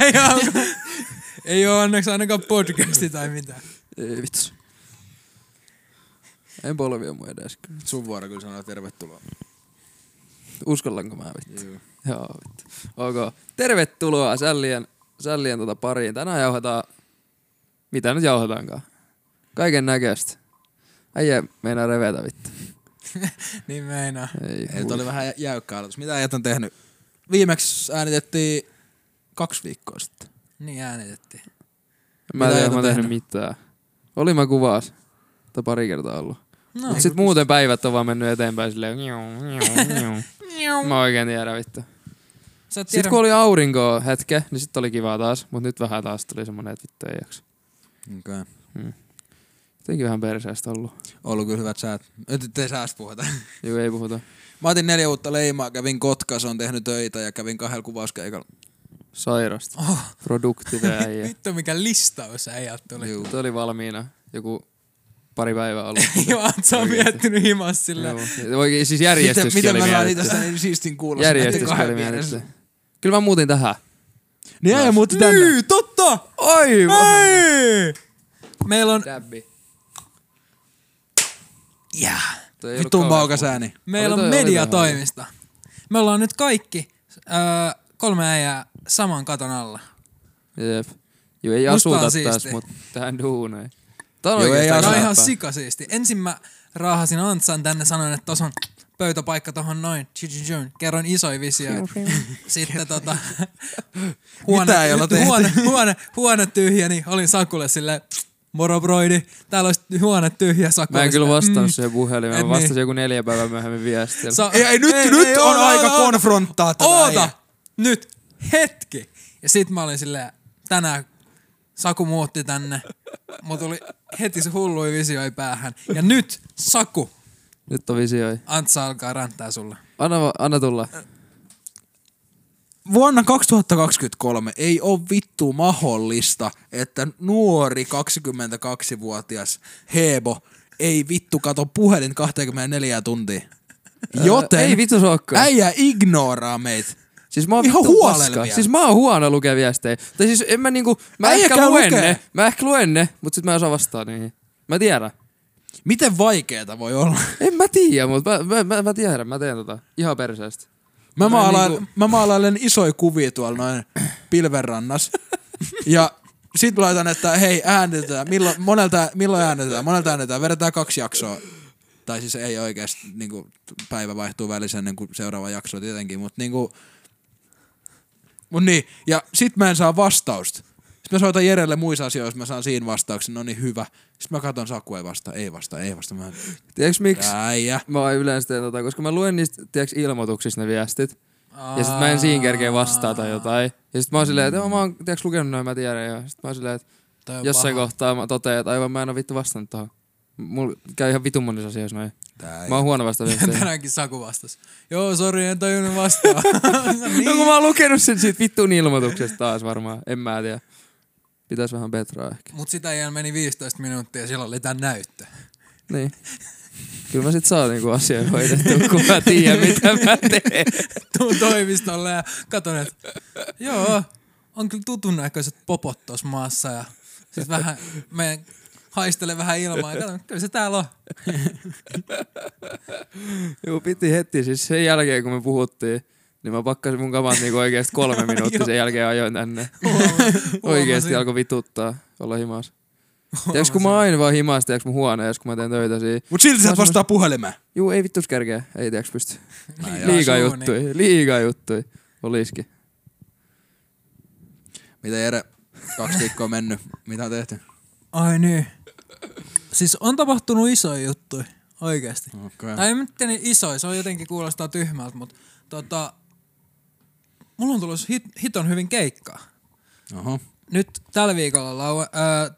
ei, ole, ei ole onneksi ainakaan podcasti tai mitään. Ei vitsi. En polvia mun edes. Sun vuoro kyllä sanoa tervetuloa. Uskallanko mä vittu? Joo. Joo, vittu. Ok. Tervetuloa sällien, sällien tota pariin. Tänään jauhataan... Mitä nyt jauhataankaan? Kaiken näköistä. Äijä meinaa revetä vittu. Niin meinaa. Ei, Ei, oli vähän jä- jäykkä aloitus. Mitä äijät on tehnyt? Viimeksi äänitettiin kaksi viikkoa sitten. Niin äänitettiin. Mä en tiedä, mä tehnyt tehnyt? mitään. Oli mä kuvas. Tai pari kertaa ollut. No, Mut sit muuten päivät on vaan mennyt eteenpäin silleen. Njiu, njiu, njiu. Mä oikein tiedä vittu. Tiedä, Sitten kun oli aurinkoa hetke, niin sitten oli kiva taas. Mut nyt vähän taas tuli semmonen, että vittu ei jaksa. Okay. Jotenkin vähän perseestä ollut. Ollut kyllä hyvät säät. Nyt ei säästä puhuta. Juu, ei puhuta. Mä otin neljä uutta leimaa, kävin Kotkassa, on tehnyt töitä ja kävin kahdella kuvauskeikalla. Sairasta. Oh, Produktive äijä. vittu mikä listaus äijät tuli. Juu. Tuo oli valmiina. Joku pari päivää ollut. Joo, sä on Oikeesti. miettinyt himas silleen. Joo. Oikein, siis järjestyskin miten, miten saan mietitty. itsestä niin siistin kuulosta. Järjestys näiden kahden oli mietitty. Kyllä mä muutin tähän. Niin äijä muutti tänne. Niin, totta! Aivan! Ei! Meillä on, Dabbi. yeah. Ei ollut Vittuun maukas ääni. Meillä on mediatoimista. Me ollaan nyt kaikki öö, kolme äijää saman katon alla. Jep. Joo, ei Musta on asuta siisti. tässä, mutta tähän duuneen. Tää on Joo, ei Tää on ihan sikasiisti. Ensin mä raahasin Antsan tänne, sanoin, että tossa on pöytäpaikka tohon noin. Chichichun. Kerroin isoja visioita. Sitten tota... Huone, Mitä ei olla tehty? huone, huone, huone tyhjä, niin olin Sakulle silleen, moro broidi, täällä olisi huone tyhjä. Saku Mä en oli kyllä silleen, vastannut mm. siihen puhelimeen. Et Mä vastasin niin. joku neljä päivää myöhemmin viestillä. Sa- Ei, ei, nyt, nyt on aika konfronttaa tätä Oota! äijää. Nyt! Hetki! Ja sit mä olin silleen, tänään Saku muutti tänne. Mulla tuli heti se hullui visioi päähän. Ja nyt, Saku, Nyt on visioi. Antsa alkaa räntää sulle. Anna, anna tulla. Vuonna 2023 ei ole vittu mahdollista, että nuori 22-vuotias Hebo ei vittu kato puhelin 24 tuntia. Joten Ää, ei vittu äijä ignoraa meitä. Siis mä oon Ihan vielä. Siis mä oon huono lukea viestejä. Tai siis en mä niinku, mä Äijä ehkä luen lukee. ne, mä ehkä luen ne, mut sit mä en osaa vastaa niihin. Mä tiedän. Miten vaikeeta voi olla? En mä tiedä, mut mä, mä, mä, mä tiedän, mä teen tota. Ihan perseestä. Mä, maalaan, niinku- mä maalailen isoja kuvia tuolla noin pilvenrannas. ja sit laitan, että hei äänitetään, milloin, monelta, milloin äänitetään, monelta äänitetään, vedetään kaksi jaksoa. Tai siis ei oikeasti, niinku, päivä vaihtuu välissä ennen kuin seuraava jakso tietenkin, mutta niinku, mut niin, ja sit mä en saa vastausta. Sitten mä soitan Jerelle muissa asioissa, mä saan siinä vastauksen, no niin hyvä. Sitten mä katson Saku ei vasta, ei vasta, ei vasta. Mä, Tiedätkö miksi? äijä. Mä yleensä teen tota, koska mä luen niistä, tiedätkö, ilmoituksista ne viestit. Ja sit mä en siinä kerkeä vastata jotain. Ja sit mä oon silleen, että mä oon, tiedätkö, lukenut noin, mä tiedän. Ja sit mä oon silleen, että jossain paha. kohtaa mä totean, että aivan mä en oo vittu vastannut tohon. Mulla käy ihan vitun monissa asioissa noin. Tää Mä oon huono vasta. Tänäänkin Saku vastas. Joo, sori, en tajunnut vastaa. No kun mä oon lukenut sen siitä vittun ilmoituksesta taas varmaan. En mä tiedä. Pitäis vähän petraa ehkä. Mut sitä ihan meni 15 minuuttia ja siellä oli tää näyttö. Niin. Kyllä mä sit saan niinku asioita hoidettua, kun mä tiedän mitä mä teen. Tuun toimistolle ja katon, että joo, on kyllä tutun näköiset popot tossa maassa ja sit vähän me haistele vähän ilmaa ja katon, kyllä se täällä on. Joo, piti heti siis sen jälkeen, kun me puhuttiin, niin mä pakkasin mun kamat niinku oikeesti kolme minuuttia sen jälkeen ajoin tänne. Oikeesti Huomasin. alkoi vituttaa olla himas. Tiedätkö, kun mä aina vaan himas, tiedätkö mun huoneessa, kun mä teen töitä siinä. Mut silti sä et vastaa puhelimeen. Juu, ei vittus kerkeä. Ei tiedätkö pysty. Liikaa juttui, liikaa juttui. Olisikin. Mitä Jere, kaksi viikkoa mennyt, mitä on tehty? Ai niin. Siis on tapahtunut isoja juttuja, oikeesti. Okay. Tai ei nyt niin isoja, se on jotenkin kuulostaa tyhmältä, mutta tota, mulla on tullut hit, hiton hyvin keikkaa. Oho, Nyt tällä viikolla, lau, äh,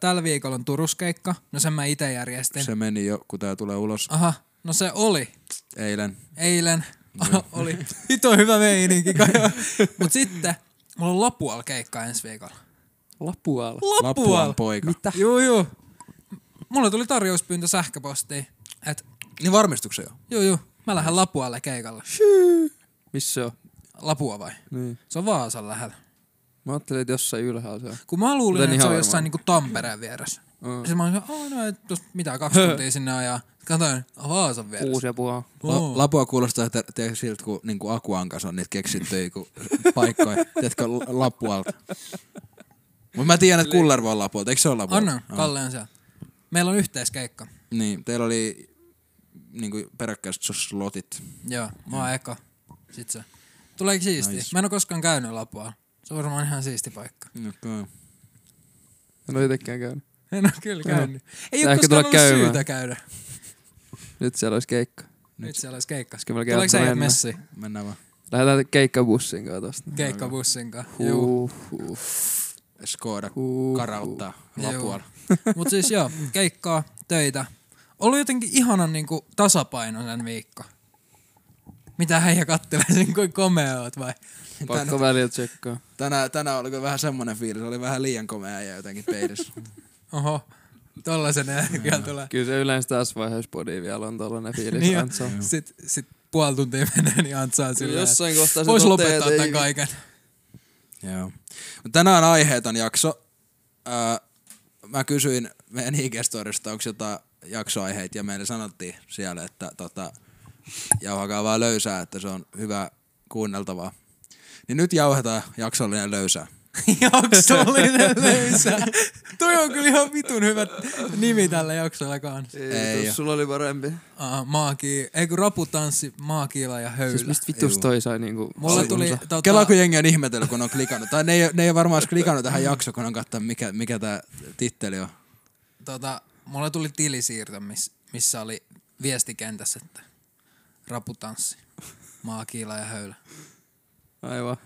tällä viikolla on Turuskeikka, no sen mä itse järjestin. se meni jo, kun tää tulee ulos Aha, no se oli eilen. eilen. oli hito hyvä meininki. Mut sitten, mulla on Lapual keikka ensi viikolla. Lapuala. Lapual! Lapuan poika. Mitä? Juu, juu. Mulla tuli tarjouspyyntö sähköpostiin, että Niin varmistuksen jo. juu, juu, mä lähden Lapualle keikalle. Missä se on? Lapua vai? Niin. Se on Vaasan lähellä. Mä ajattelin, että jossain ylhäällä se on. Kun mä luulin, Kuten että se ihan on jossain niinku Tampereen vieressä. Mm. Sitten mä olin, oh, no, et tos mitä, kaksi tuntia sinne ajaa. Katoin, Vaasan vieressä. Kuusi ja puhua. Oo. La- Lapua kuulostaa te- te- siltä, kun niinku Akuankas on niitä keksittyjä kun paikkoja. Tiedätkö, Lapualta. Mutta mä tiedän, että Kullervo on Lapualta. Eikö se ole Lapualta? On. Kalle on siellä. Meillä on yhteiskeikka. Niin, teillä oli niinku peräkkäiset slotit. Joo, mä oon eka. Sit se. Tuleeko siistiä? Nice. Mä en oo koskaan käynyt Lapualla. Se on varmaan ihan siisti paikka. Okay. En ole itekään käynyt. En oo kyllä käynyt. Ei oo ehkä koskaan ollut käymään. syytä käydä. Nyt siellä olisi keikka. Nyt siellä olisi keikka. Tuleeko sä mennä? messiin? Mennään vaan. Lähdetään keikkabussin kanssa tosta. Keikkabussin kanssa. Juu. Huh, huh, Skoda huh, karauttaa. Lapualla. Mut siis joo, keikkaa, töitä. Ollut jotenkin ihanan niinku tasapainoinen viikko. Mitä heijä kattelee sen, kuin komea oot vai? Pakko välillä tsekkaa. Tänään, tänään oli kyllä vähän semmonen fiilis. Oli vähän liian komea ja jotenkin peidissä. Oho, tollasen energiaa tulee. Kyllä se yleensä tässä vaiheessa podi vielä on tollanen fiilis. Niin niin on. Sit, sit puoli tuntia menee, niin Antsaa silleen, Jossain kohtaa se Vois lopettaa tämän ei- kaiken. Joo. Tänään on aiheeton jakso. Öö, mä kysyin meidän IG-storista, onko jotain jaksoaiheita, ja meille sanottiin siellä, että tota, jauhakaa vaan löysää, että se on hyvä kuunneltavaa. Niin nyt jauhetaan jaksollinen löysää. Jaksollinen löysä. Toi on kyllä ihan vitun hyvä nimi tällä jaksolla kanssa. Ei, Ei sulla oli parempi. Uh, maaki, ei kun raputanssi, maakiila ja höylä. Siis mistä vitus toi sai niinku... Mulla alkunsa? tuli tota, Kela kun jengi on ihmetellyt, kun on klikannut. Tai ne ei, ne ei varmaan edes klikannut tähän jaksoon, kun on katsonut, mikä, mikä tää titteli on. tota, mulla tuli tilisiirto, miss, missä oli viestikentässä, että raputanssi, maakiila ja höylä. Aivan.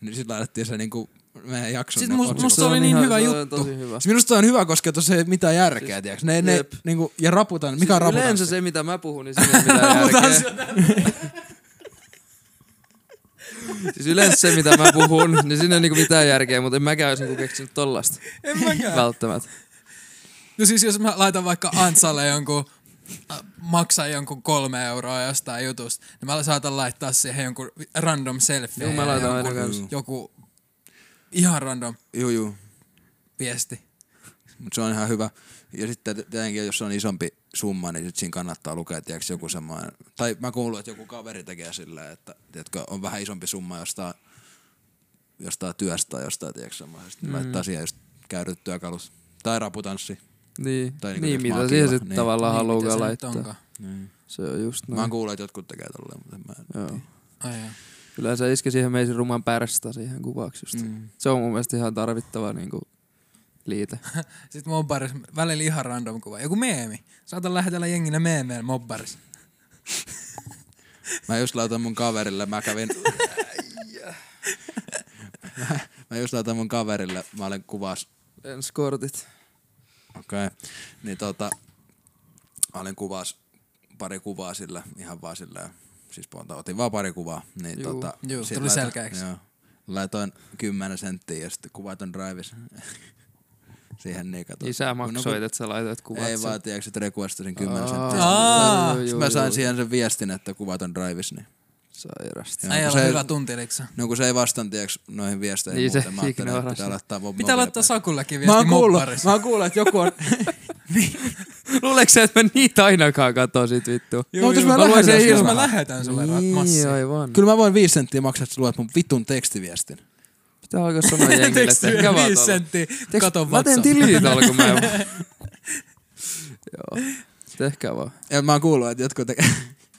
Niin sit laitettiin se niinku meidän jakson. Siis must- otsikko. musta se oli niin ihan- hyvä se on juttu. Tosi hyvä. Siis minusta on hyvä, koska tuossa ei mitään järkeä, siis, tiiäks? Ne, ne, jep. niinku, ja raputan, mikä on Siis raputan? Yleensä se, mitä mä puhun, niin siinä ei mitään järkeä. siis yleensä se, mitä mä puhun, niin siinä ei niinku mitään järkeä, mutta en mäkään olisi niinku keksinyt tollasta. En mäkään. Välttämättä. No siis jos mä laitan vaikka Antsalle jonkun, äh, maksaa jonkun kolme euroa jostain jutusta, niin mä saatan laittaa siihen jonkun random selfie. Joo, mä laitan jonkun, joku ihan random Juu, juu. viesti. Mutta se on ihan hyvä. Ja sitten tietenkin, jos on isompi summa, niin sit siinä kannattaa lukea, tiiäks, joku semmoinen. Tai mä kuulun, että joku kaveri tekee silleen, että tiedätkö, on vähän isompi summa jostain, jostain työstä tai jostain, tiedätkö, semmoisesta. Mm. Laittaa siihen just käydyt työkalut. Tai raputanssi. Niin, Tai niinku niin jos mitä siihen sitten niin. tavallaan Niin, haluaa laittaa. Niin. Se on just Mä oon noin. kuullut, että jotkut tekee tolleen, mutta en mä Joo. Ai joo. Yleensä iske siihen meisin ruman pärstä siihen kuvaksi just. Mm. Se on mun mielestä ihan tarvittava niinku liite. Sitten mobbaris, välillä ihan random kuva. Joku meemi. Saatan lähetellä jengille meemeen mobbaris. Mä just laitan mun kaverille, mä kävin... mä, mä just laitan mun kaverille, mä olen kuvas, Ensi kortit. okei, okay. niin tota, mä olin kuvas pari kuvaa sillä, ihan vaan sillä, siis ponta, otin vaan pari kuvaa, niin Juu, tota, juu, tuli laitoin- selkeäksi. Joo, laitoin 10 senttiä ja sitten kuvat on driveissa. Siihen niin kato. Isä maksoit, että sä laitoit kuvat. Ei vaan, tiedätkö, että requestasin 10 Aa, senttiä. Sitten mä sain siihen sen viestin, että kuvat on driveissa, niin Sairasta. On se- hyvä tuntiliksa. No kun se ei vastaan tiedäks noihin viesteihin Niin se muuten. Mä ajattelin, että pitää laittaa Pitää laittaa. Sakullekin Mä viesti oon kuullut, mä oon kuullut, että joku on... Luuleeko sä, että mä niitä ainakaan katson sit vittu? No, mutta jos mä mä sen jos mä lähetän sulle Niin, massia. aivan. Kyllä mä voin viisi senttiä maksaa, että sä luet mun vitun tekstiviestin. Pitää alkaa sanoa jengille, että vaan Viisi senttiä, kato Mä teen tilitolkun kun mä en... Joo. Tehkää vaan. Ja mä oon kuullut, että jotkut tekee,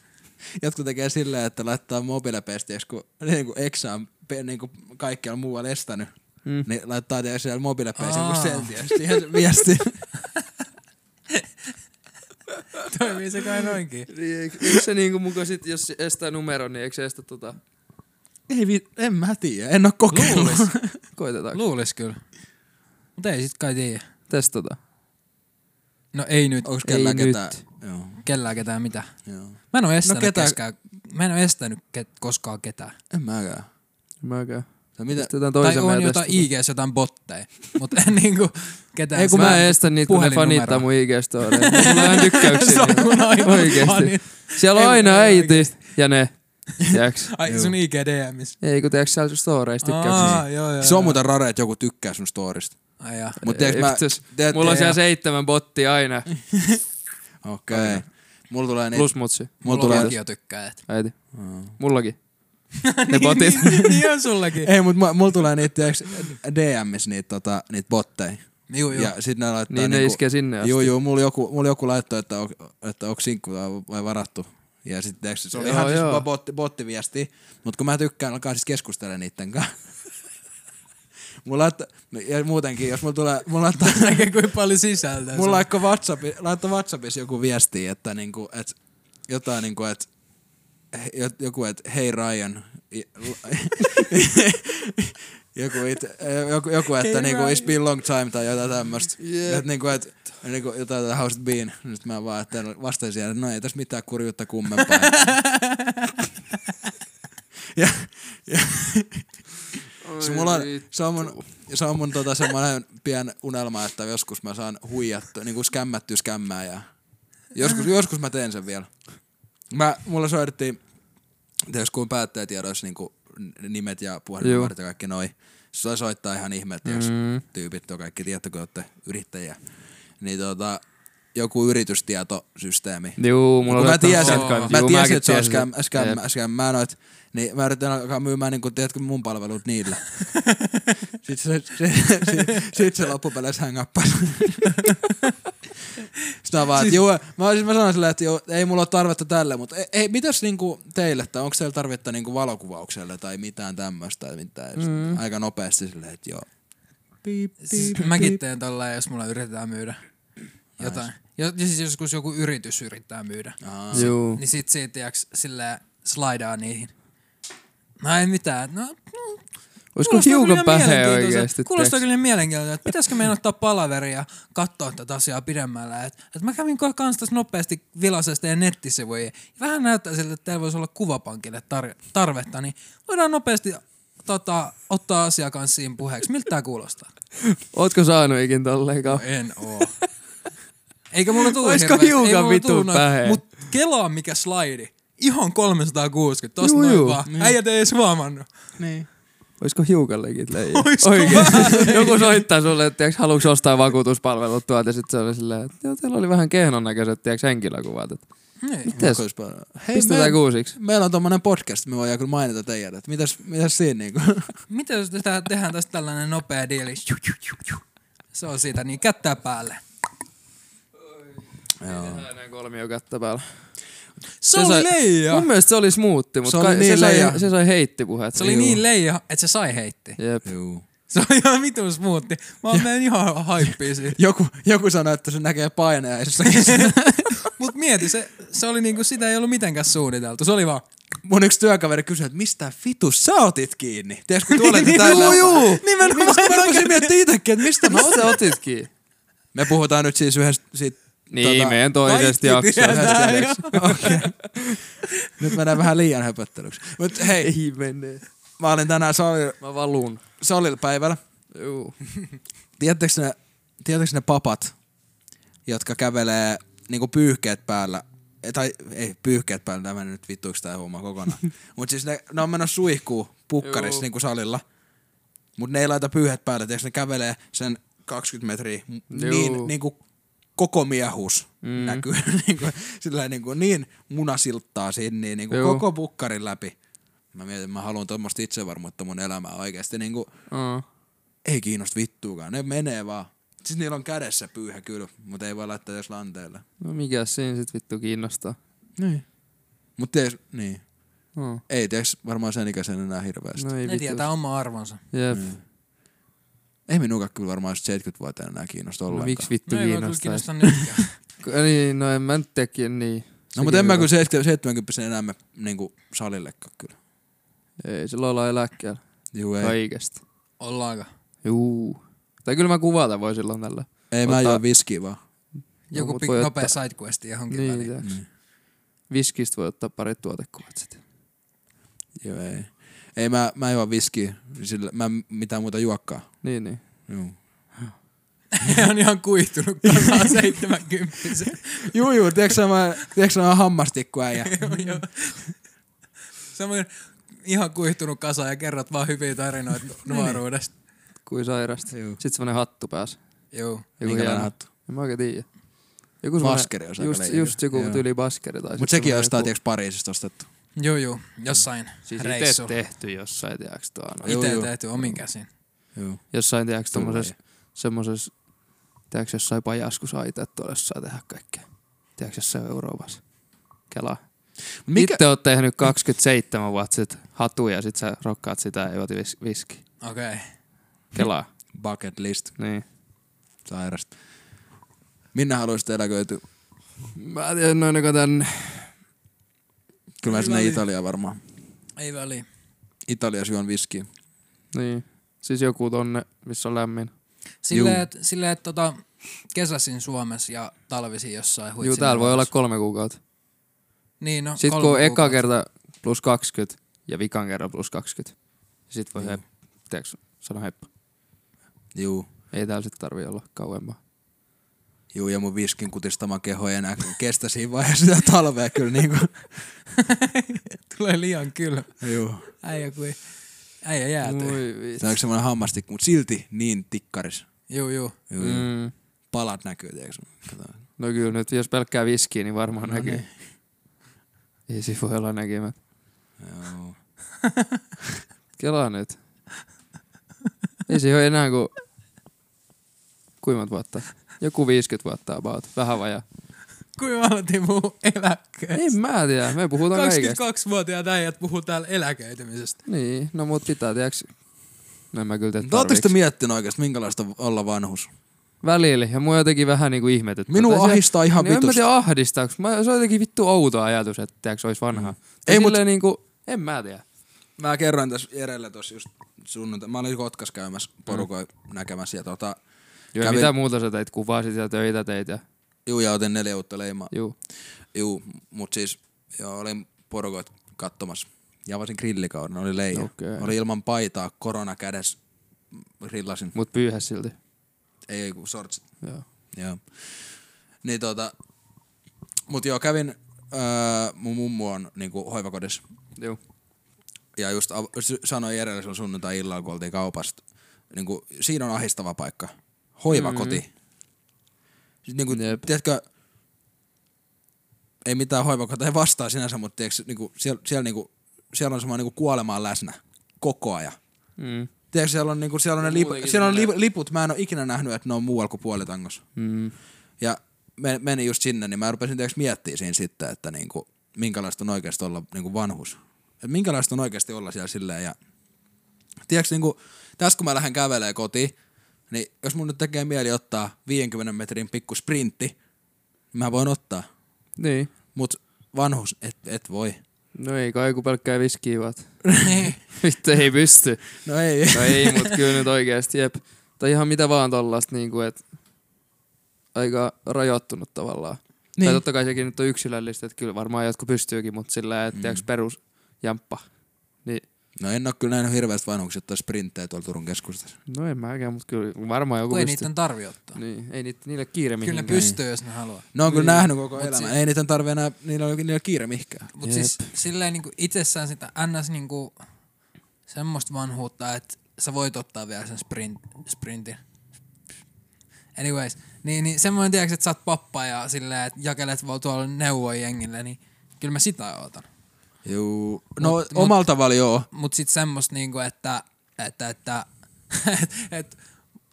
jotkut tekee silleen, että laittaa mobiilepestiäksi, kun niin kuin Exa on niin kuin kaikkialla muualla estänyt. Mm. Niin laittaa tiedä siellä mobiilepestiä jonkun Aa. sentin ja siihen se viesti. Toimii se kai noinkin. Niin, eikö, eikö se niinku muka sit, jos estää numeron, niin eikö se estä tota... Ei vi- en mä tiedä, en oo kokeillut. Luulis. Koitetaanko? Luulis kyllä. Mutta ei sit kai tiedä. Testata. No ei nyt. Onks Ei kellään nyt. ketään? Joo, Kellään ketään mitä. joo. Mä en oo estänyt No ketä- keskään. Mä en oo estänyt ket, koskaan ketään. En mäkään. Mäkään. Tai mitä? Tai on jotain. IGs jotain botteja. Mutta en niinku ketään. Ei kun mä en estä niitä, kun ne fanittaa mun IG-storeja. Mulla on tykkäyksiä. Se on aina Oikeesti. Siellä on aina äiti ja ne. Tiedäks? Ai sun IG. Ei, kun tiedäks siellä storeista Aa, tykkäyksiä. joo, joo, Se on joo. muuten rare, että joku tykkää sun storista. Ai jaa. Mut tiedätkö mä... Tiedät- Mulla on siellä ei- seitsemän bottia aina. Okei. Mulla tulee niitä... Plus mutsi. Mulla Mulla tulee... vakio tykkäjät. Äiti. Mullakin. Ne botit. niin, niin on sullakin. Ei, mut mu- mulla tulee niitä, tiiäks, DMs niitä, tota, niitä botteja. Juu, juu. Ja sit ne laittaa Niin ne niinku, iskee sinne asti. Juu, juu, mulla joku, mulla joku laittoi, että, on, että onko sinkku vai varattu. Ja sitten se oli Joo, ihan siis joo. vaan botti, bottiviesti, mutta kun mä tykkään alkaa siis keskustella niitten kanssa. mulla laittaa, ja muutenkin, jos mulla tulee, mulla laittaa, Näkee kuinka paljon sisältöä. mulla laittoi WhatsAppi, laittoi WhatsAppissa joku viesti, että niinku, et, jotain niinku, että joku, että hei Ryan, joku, it, joku, joku että Hey niinku, it's been long time tai jotain tämmöstä. Jep. Että niinku, et, niinku, jotain tätä how's it been? Nyt mä vaan että vastasin siihen, että no ei tässä mitään kurjuutta kummempaa. ja, ja se, mulla on, se on mun, se on mun tota semmoinen pien unelma, että joskus mä saan huijattua, niinku skämmättyä skämmää ja joskus, joskus mä teen sen vielä. Mä, mulla soitettiin, jos kun päättäjätiedoissa niinku nimet ja puhelinnumerot ja kaikki noi. Se soittaa ihan ihmeeltä, jos Mm. tyypit on kaikki, tiedättekö, olette yrittäjiä. Niin tota, joku yritystietosysteemi. Juu, mulla kun oli mä tiesin, mä tiesin että se on tiesin. scam, scam, scam, noit, niin mä yritin alkaa myymään niinku, tiedätkö, mun palvelut niillä. Sitten se, se, se, sit se loppupeleissä hängappasi. Sitten mä vaan, siis... juu, mä, siis mä sanoin silleen, että joo, ei mulla ole tarvetta tälle, mutta ei, ei mitäs niinku teille, tai onko teillä tarvetta niinku valokuvaukselle tai mitään tämmöistä tai mitään. Mm. Aika nopeasti silleen, että joo. Piip, Siis mäkin teen tolleen, jos mulla yritetään myydä jotain. Jo, ja siis joskus joku yritys yrittää myydä. Aa. Juu. Niin sit siitä tiiäks, silleen slaidaa niihin. No ei mitään. No, no, Olisiko hiukan pähe oikeesti? Kuulostaa kyllä mielenkiintoiselta, että pitäisikö meidän ottaa palaveri ja katsoa tätä asiaa pidemmällä. Et, et mä kävin kans tässä nopeasti vilasesta ja nettisivuja. Vähän näyttää siltä, että teillä voisi olla kuvapankille tar- tarvetta, niin voidaan nopeasti tota, ottaa asia kanssa siinä puheeksi. Miltä tää kuulostaa? Ootko saanut ikin tolleen En oo. Eikä mulla tuu Oisko hirveästi- hiukan noin- pähe? Mut kelaa mikä slaidi. Ihan 360, tosta Juu, noin juu. vaan. Äijät ei edes huomannut. Niin. Oisko hiukan legit leijä? Oisko Oikeesti. Joku soittaa sulle, että tiiäks, haluatko ostaa vakuutuspalvelut tuolta ja sit se oli silleen, että joo, teillä oli vähän kehnon näköiset tiiäks, henkilökuvat. Että, Niin. mites? Hei, Pistetään me, kuusiksi. meillä on tommonen podcast, me voidaan kyllä mainita teidät. että Mitäs, mitäs siinä niinku? Mitä jos tästä tehdään tästä tällainen nopea diili? Se on siitä, niin kättää päälle. Joo. Näin kolmio kättä päällä. Se, oli sai- leija. Mun mielestä se oli smoothi, mutta Se oli kai, niin se, sai, leija. se sai heittipuhet. Se oli niin leija, että se sai heitti. Jep. Juu. Se oli ihan vitun smoothi. Mä oon mennyt ihan haippiin siitä. Joku, joku sanoi, että se näkee paineaisessakin. Mut mieti, se, se oli niinku, sitä ei ollut mitenkään suunniteltu. Se oli vaan, Mun yksi työkaveri kysyi, että mistä vitus sä otit kiinni? Tiedätkö, kun tuolet täällä... Juu, juu. Nimenomaan. Mä rupesin miettimään itekin, että mistä mä Mistä otin. sä otitkin? Me puhutaan nyt siis yhdestä siitä... Niin, tota, meidän toisesta jaksosta. Okei. Nyt mennään vähän liian höpöttelyksi. Mut hei, Ei mene. mä olin tänään Solil, Mä valun. Solil päivällä. Juu. Tiedättekö ne, tiedättekö ne papat, jotka kävelee niinku pyyhkeet päällä, Eh, tai ei pyyhkeet päällä, tämä nyt vittuiksi tää homma kokonaan. Mut siis ne, ne on menossa suihkuu pukkarissa niinku salilla. Mut ne ei laita pyyhet päälle, tiedätkö ne kävelee sen 20 metriä Juu. niin niinku koko miehus mm. Näkyy niinku, sillä niinku, niin munasilttaa siinä niin niinku Juu. koko pukkarin läpi. Mä mietin, mä haluan tuommoista itsevarmuutta mun elämään oikeesti niinku, Uh. ei kiinnosta vittuukaan, ne menee vaan. Siis niillä on kädessä pyyhä kyllä, mutta ei voi laittaa edes lanteelle. No mikä siinä sit vittu kiinnostaa? Niin. Mut ties, niin. Uh. Ei ties varmaan sen ikäisen enää hirveästi. No ei ne tietää oma arvonsa. Jep. Niin. Ei minukaan kyllä varmaan 70-vuotiaana enää kiinnosta No, ollenkaan. miksi vittu No ei kiinnostaa? nytkään. Niin, no en mä nyt tekin niin. No mutta en mä kyllä 70 enää me niinku salillekaan kyllä. Ei, silloin ollaan eläkkeellä. Juu, ei. Kaikesta. Ollaanko? Juu. Tai kyllä mä kuvata voi silloin tällä. Ei mä Ota- juo viskiä vaan. Joku mut pik- voi nopea ottaa- sidequesti johonkin Niin, väliin. Niin. Viskistä voi ottaa parit tuotekuvat sit. Joo, ei. Ei mä, mä juo viskiä, sillä mä en mitään muuta juokkaa. Niin, niin. Juu. He on ihan kuihtunut kasaan 70 Juu, juu, tiedätkö sä mä, tiedätkö mä hammastikku äijä? Semmoinen ihan kuihtunut kasa ja kerrot vaan hyviä tarinoita nuoruudesta. Kuin sairasta. Juu. Sitten semmonen hattu pääs. Joo. Joku Minkälainen hieno. hattu? En mä oikein tiedä. Joku semmonen- Baskeri aika just, just joku Joo. tyyli baskeri. Tai Mut sekin on jostain, joku- tiiäks, Pariisista ostettu. Joo, joo. Jossain Siis ite reissulla. tehty jossain, tiiäks, tuolla. noin. Joo, Itse joo. tehty omin käsin. Joo. Jossain, tiiäks, Tulee. tommoses, semmoses, tiiäks, jossain pajas, kun saa ite tuolla jossain tehdä kaikkea. Tiiäks, jossain Euroopassa. Kelaa. Mikä? Itse oot tehnyt 27 vuotta sit hatuja ja sit sä rokkaat sitä ja juot vis- viski. Okei. Okay. Kelaa. Bucket list. niin. Sairasta. Minne haluaisit eläköityä? Mä tiedän noin joka tän... Kyllä mä sinne. Italiaan varmaan. Ei väliä. Italiassa juon viskiä. Niin. Siis joku tonne, missä on lämmin. Silleen, että sille, et, tota, kesäsin Suomessa ja talvisin jossain huitsin. Juu, täällä voi olla kolme kuukautta. Niin, no, Sitten kolme kun on eka kerta plus 20 ja vikan kerran plus 20. Sitten voi hep, tiiäks, sanoa heppa. Juu. Ei täällä sit tarvii olla kauempaa. Juu, ja mun viskin kutistama keho ei enää kestä siinä vaiheessa sitä talvea kyllä niinku. Tulee liian kylmä. Juu. Äijä kui... Äijä jäätyy. Se on semmoinen hammastikku, mutta silti niin tikkaris. Juu, juu. Juu, juu. Mm. Palat näkyy, tiiäks. Kato. No kyllä nyt jos pelkkää viskiä, niin varmaan No näkyy. niin. Ei siinä voi olla näkemät. Joo. Kelaa nyt. Ei se ole enää kuin... Monta vuotta? Joku 50 vuotta about. Vähän vajaa. Kuinka mä aloitin puhua eläkkeestä? En mä tiedä. Me puhutaan kaikesta. 22-vuotiaat äijät puhuu täällä eläköitymisestä. Niin, no mut pitää tiiäks... No en mä kyllä tiedä Mutta Oletteko te miettinyt oikeasti, minkälaista olla vanhus? Välillä. Ja mua jotenkin vähän niinku ihmetyttää. Minua Tai se- ahdistaa ihan niin En mä tiedä ahdistaako. Mä, se on jotenkin vittu outo ajatus, että tiiäks ois vanha. Mm. Ei, mut- mut... niinku... En mä tiedä. Mä kerroin tässä Jerelle tuossa just sunnuntai. Mä olin Kotkas käymässä porukoin mm. näkemässä ja tota, Joo, Kävin- mitä muuta sä teit? Kuvasit ja töitä teit ja... juu ja otin neljä uutta leimaa. Juu. Juu, mut siis joo, olin porukoit katsomassa. Ja avasin grillikauden, oli leija. Okei. Oli ilman paitaa, korona kädessä, grillasin. Mut pyyhä silti. Ei, ei kun sortsit. Joo. Joo. Niin tota, mut joo, kävin, öö, mun mummu on niinku hoivakodissa. Juu. Ja just av- s- sanoin Jerelle silloin sunnuntai-illalla, kun oltiin kaupasta. Niinku, siinä on ahistava paikka. Hoivakoti. Mm. Siis niinku, Jep. tiedätkö, ei mitään hoivakoteja vastaa sinänsä, mutta tiedätkö, niinku, siellä, siellä, niinku, siellä on semmoinen niinku kuolemaan läsnä koko ajan. Mm. Tiedätkö, siellä on, niinku, siellä on, ne lip, siellä on li, liput, mä en ole ikinä nähnyt, että ne on muualla kuin puolitangossa. Mm. Ja me, menin just sinne, niin mä rupesin tiedätkö, miettimään siinä sitten, että niinku, minkälaista on oikeasti olla niinku vanhus. Et minkälaista on oikeasti olla siellä silleen. Ja, tiedätkö, niinku, tässä kun mä lähden kävelemään kotiin, niin jos mun nyt tekee mieli ottaa 50 metrin pikku sprintti, niin mä voin ottaa. Niin. Mut vanhus, et, et voi. No ei kai kun pelkkää viskiä vaat. Niin. Vittu ei pysty. No ei. No ei, mut kyllä nyt oikeesti jep. Tai ihan mitä vaan tollasta niinku, et aika rajoittunut tavallaan. Niin. Tai totta kai sekin nyt on yksilöllistä, että kyllä varmaan jotkut pystyykin, mutta sillä että mm. perus jamppa. Niin, No en oo kyllä nähnyt hirveästi vanhukset tai sprinttejä tuolla Turun keskustassa. no en mäkään, mutta kyllä varmaan joku Kun ei pystyy. niiden tarvi ottaa. Niin, ei niitä, niille kiire Kyllä ne mihinkään. pystyy, jos ne haluaa. Ne on kyllä Niin. nähnyt koko Mut elämän. si- Ei niiden tarvi enää, niillä on, niillä kiire mihinkään. Mut Jep. siis silleen niinku itsessään sitä ns niinku semmoista vanhuutta, että sä voit ottaa vielä sen sprint, sprintin. Anyways, niin, niin semmoinen tiedätkö, että sä oot pappa ja silleen, että jakelet vaan tuolla neuvoja jengille, niin kyllä mä sitä ootan. Juu. No Mut- omalla tavalla joo. Mut sit semmoista niinku, että, että, että et, et,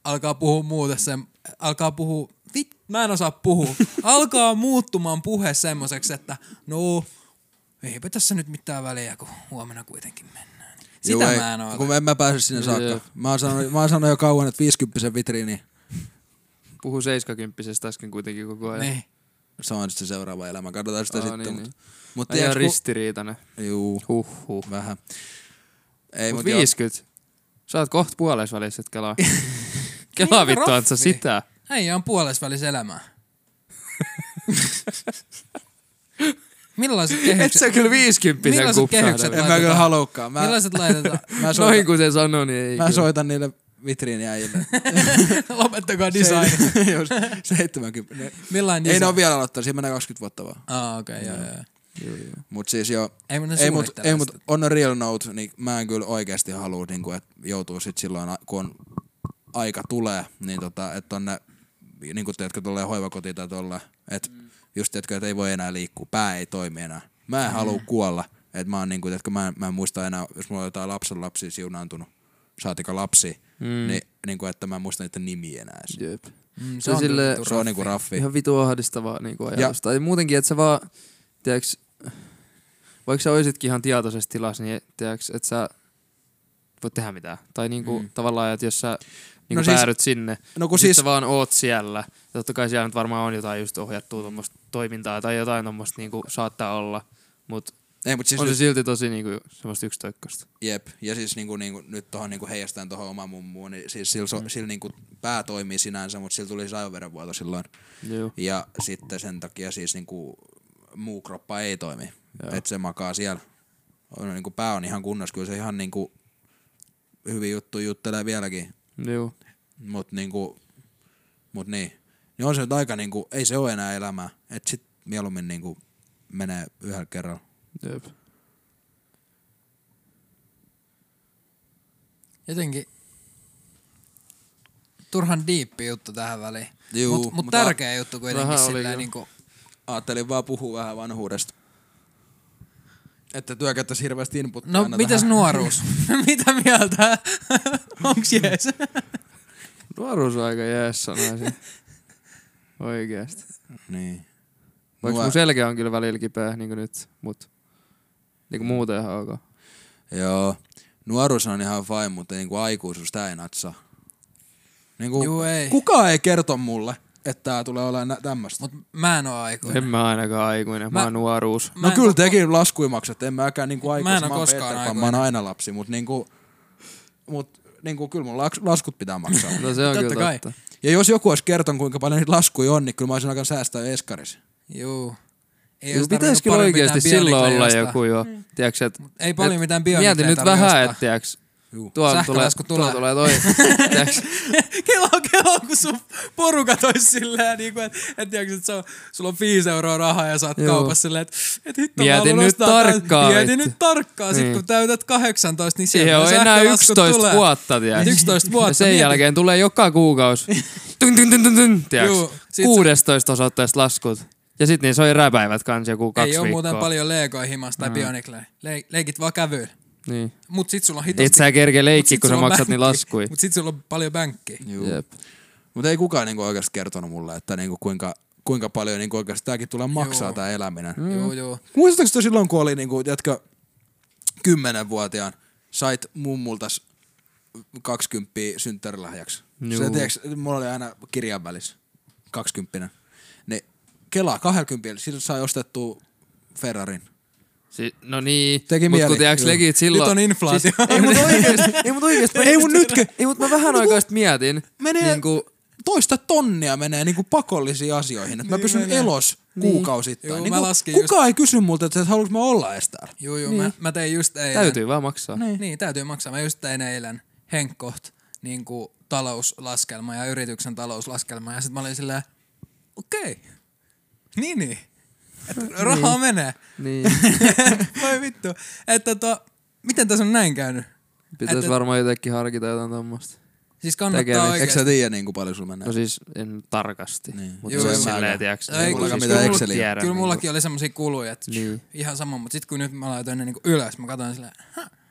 alkaa puhua muuta sen, alkaa puhua, vit, mä en osaa puhua, alkaa muuttumaan puhe semmoiseksi, että no, eipä tässä nyt mitään väliä, kun huomenna kuitenkin mennään. Sitä Juu, ei, mä en oota. Kun en mä pääse sinne saakka. Jep. Mä oon sanonut, mä oon sanonut jo kauan, että 50 vitriini, Puhu 70 äsken kuitenkin koko ajan. Niin. Se on sitten se seuraava elämä. Katsotaan sitä Aa, sitten. niin, mut, niin. mut ihan kun- ristiriitainen. Juu, Huhhuh. vähän. Ei, Mut mut, joo. 50. Sä oot kohta puolessa välissä, et kelaa. kelaa Niin, vittu, raffi. sitä. Äijä on puolessa välissä elämää. Millaiset kehykset? Et sä kyllä 50 Millaiset kehykset En mä kyllä haluukaan. Mä, Millaiset laitetaan? mä, Noin soitan, kun se sanoi, niin ei mä kyllä. soitan niille vitriiniäjille. Lopettakaa design. Just 70. Ne, Millainen ei ne design? ole vielä aloittanut, siinä menee 20 vuotta vaan. Ah, okei, okay, joo, joo. joo. Joo, joo. Mut siis jo, Ei, ei mut, ei mut on a real note, niin mä en kyllä oikeasti halua, niin kuin, että joutuu sit silloin, kun on aika tulee, niin tota, että on ne, niin kuin tiedätkö, tolleen hoivakoti tai tolle, että mm. just tiedätkö, että ei voi enää liikkua, pää ei toimi enää. Mä en halua kuolla, että mä oon niin kuin, tiedätkö, mä en, mä en muista enää, jos mulla on jotain lapsen lapsia siunaantunut, saatika lapsi, mm. niin, niin kuin, että mä en muista niiden nimiä enää. Jep. Mm, Se on kyllä silleen- vittu Se on niinku raffi. Ihan vitu ahdistavaa niinku ajatus. Tai muutenkin, että sä vaan, tiedäks, vaikka sä oisitkin ihan tietoisessa tilassa, niin tiedäks, että sä voit tehdä mitään. Tai niinku mm. tavallaan, että jos sä niinku No siis- päädyt sinne, No kun siis, sä vaan oot siellä. Ja totta kai siellä nyt varmaan on jotain just ohjattua tuommoista toimintaa tai jotain tuommoista niinku saattaa olla. Mut ei, mut siis on nyt- se silti tosi niinku semmoista yksitoikkoista. Jep, ja siis niinku, niinku, nyt tuohon niinku heijastaen tuohon omaan mummuun, niin siis sillä, so, sillä niinku pää toimii sinänsä, mutta sillä tuli aivoverenvuoto silloin. Joo. Ja sitten sen takia siis niinku muu kroppa ei toimi. Että se makaa siellä. On, niinku pää on ihan kunnossa, kyllä se ihan niinku hyvin juttu juttelee vieläkin. Joo. Mut niinku, mut niin. Niin on se nyt aika niinku, ei se ole enää elämää. Et sit mieluummin niinku menee yhdellä kerralla. Jep. Jotenkin turhan diippi juttu tähän väliin. Juu, Mut, mut mutta- tärkeä juttu kuitenkin kyllä. niinku, Ajattelin vaan puhua vähän vanhuudesta. Että työkäyttäisi hirveästi inputtia No mitäs tähän. nuoruus? Mitä mieltä? Onks jees? Nuoruus on aika jees sanoisin. Oikeesti. Niin. Vaikka Mua- mun selkä on kyllä välillä kipeä, niin kuin nyt, mut niin kuin muuten ihan ok. Joo. Nuoruus on ihan fine, mutta niinku aikuisuus tää ei natsaa. Niinku, Juu, ei. Kukaan ei kerto mulle, että tää tulee olemaan nä- tämmöstä. Mut mä en oo aikuinen. En mä ainakaan aikuinen, mä, Mä- oon nuoruus. Mä No en kyllä koko- tekin laskuja maksat, en mäkään niinku Mä en aikuisen. oo koskaan Peter aikuinen. Mä oon aina lapsi, mut niinku, mut niinku kyllä mun laks- laskut pitää maksaa. No se on Totta kyllä kai. totta. ja jos joku olisi kertonut, kuinka paljon niitä laskuja on, niin kyllä mä olisin alkanut säästää eskaris. Juu. Ei Joo, ois pitäis tarvinnut kyllä mitään silloin olla joku jo. Tiedätkö, et, Ei paljon et mitään Bionicleja Mieti nyt vähän, että Juu. tuolla tulee, tulee. tulee toi. Kela, kela, kun sun porukat ois silleen, niin kuin, että et, tiiäks, että se on, sulla on 5 euroa rahaa ja saat kaupassa silleen, että et hitto, Mieti nyt tarkkaan, Mieti nyt tarkkaan, sit Niin. kun täytät 18, niin siihen sieltä on ne enää sähkölaskut 11 tulee. vuotta, tiedätkö. 11 vuotta. Ja sen mieti. jälkeen tulee joka kuukausi. Tyn, tyn, tyn, tyn, tyn. Juu, sit 16 osoitteesta laskut. Ja sit niin soi räpäivät kans joku kaksi Ei oo muuten paljon Legoja himas tai Bionicleja. Le- leikit vaan kävyillä. Niin. Mut sit sulla on hitosti. Et sä kerke mut leikki, kun sä maksat niin bänkki. laskui. Mut sit sulla on paljon bänkkiä. Juu. Jep. Mutta ei kukaan niinku oikeasti kertonut mulle, että niinku kuinka, kuinka paljon niinku oikeasti tääkin tulee maksaa Joo. tää eläminen. Mm. Joo, joo. Muistatko te silloin, kun oli niinku, tiedätkö, kymmenenvuotiaan, sait mummultas 20 synttärilahjaksi. Se, tiedätkö, mulla oli aina kirjan välissä 20. Niin Kela 20, sillä sai ostettua Ferrarin. Si- no niin, Teki mut mieli. kun tiiäks legit silloin... Nyt on inflaatio. Siis, ei mut oikeesti, ei mut oikeesti. mä Ei just- mut nytkö? Ei mut mä vähän aikaa sit mietin. Menee Niinku, toista tonnia menee niinku pakollisiin asioihin, että mä Niin pysyn menee. elos kuukausittain. Joo, niinku, mä laskin kukaan ei kysy multa, että haluanko mä olla edes täällä. Joo, joo. Mä, mä tein just eilen. täytyy vaan maksaa. Niin. niin, täytyy maksaa. Mä just tein eilen Henkkoht niin kuin talouslaskelma ja yrityksen talouslaskelma. Ja sit mä olin silleen, okei. Okay. Niin, niin. Että rahaa menee. Niin. Voi vittu. Että to, miten tässä on näin käynyt? Pitäis Et- varmaan jotenkin harkita jotain tommosta. Siis kannattaa Tekemistä. Eikö oikeesti. sä tiedä niin kuin paljon sulla menee? No siis en tarkasti. Niin. Mutta Joo, se silleen, tiiäks. Ei, niinku mullakaan siis mitään kyllä Exceliä. tiedän, Kyllä mullakin oli semmosia kuluja, että Niin. ihan sama, mutta sit kun nyt mä laitoin ne niinku ylös, mä katsoin silleen,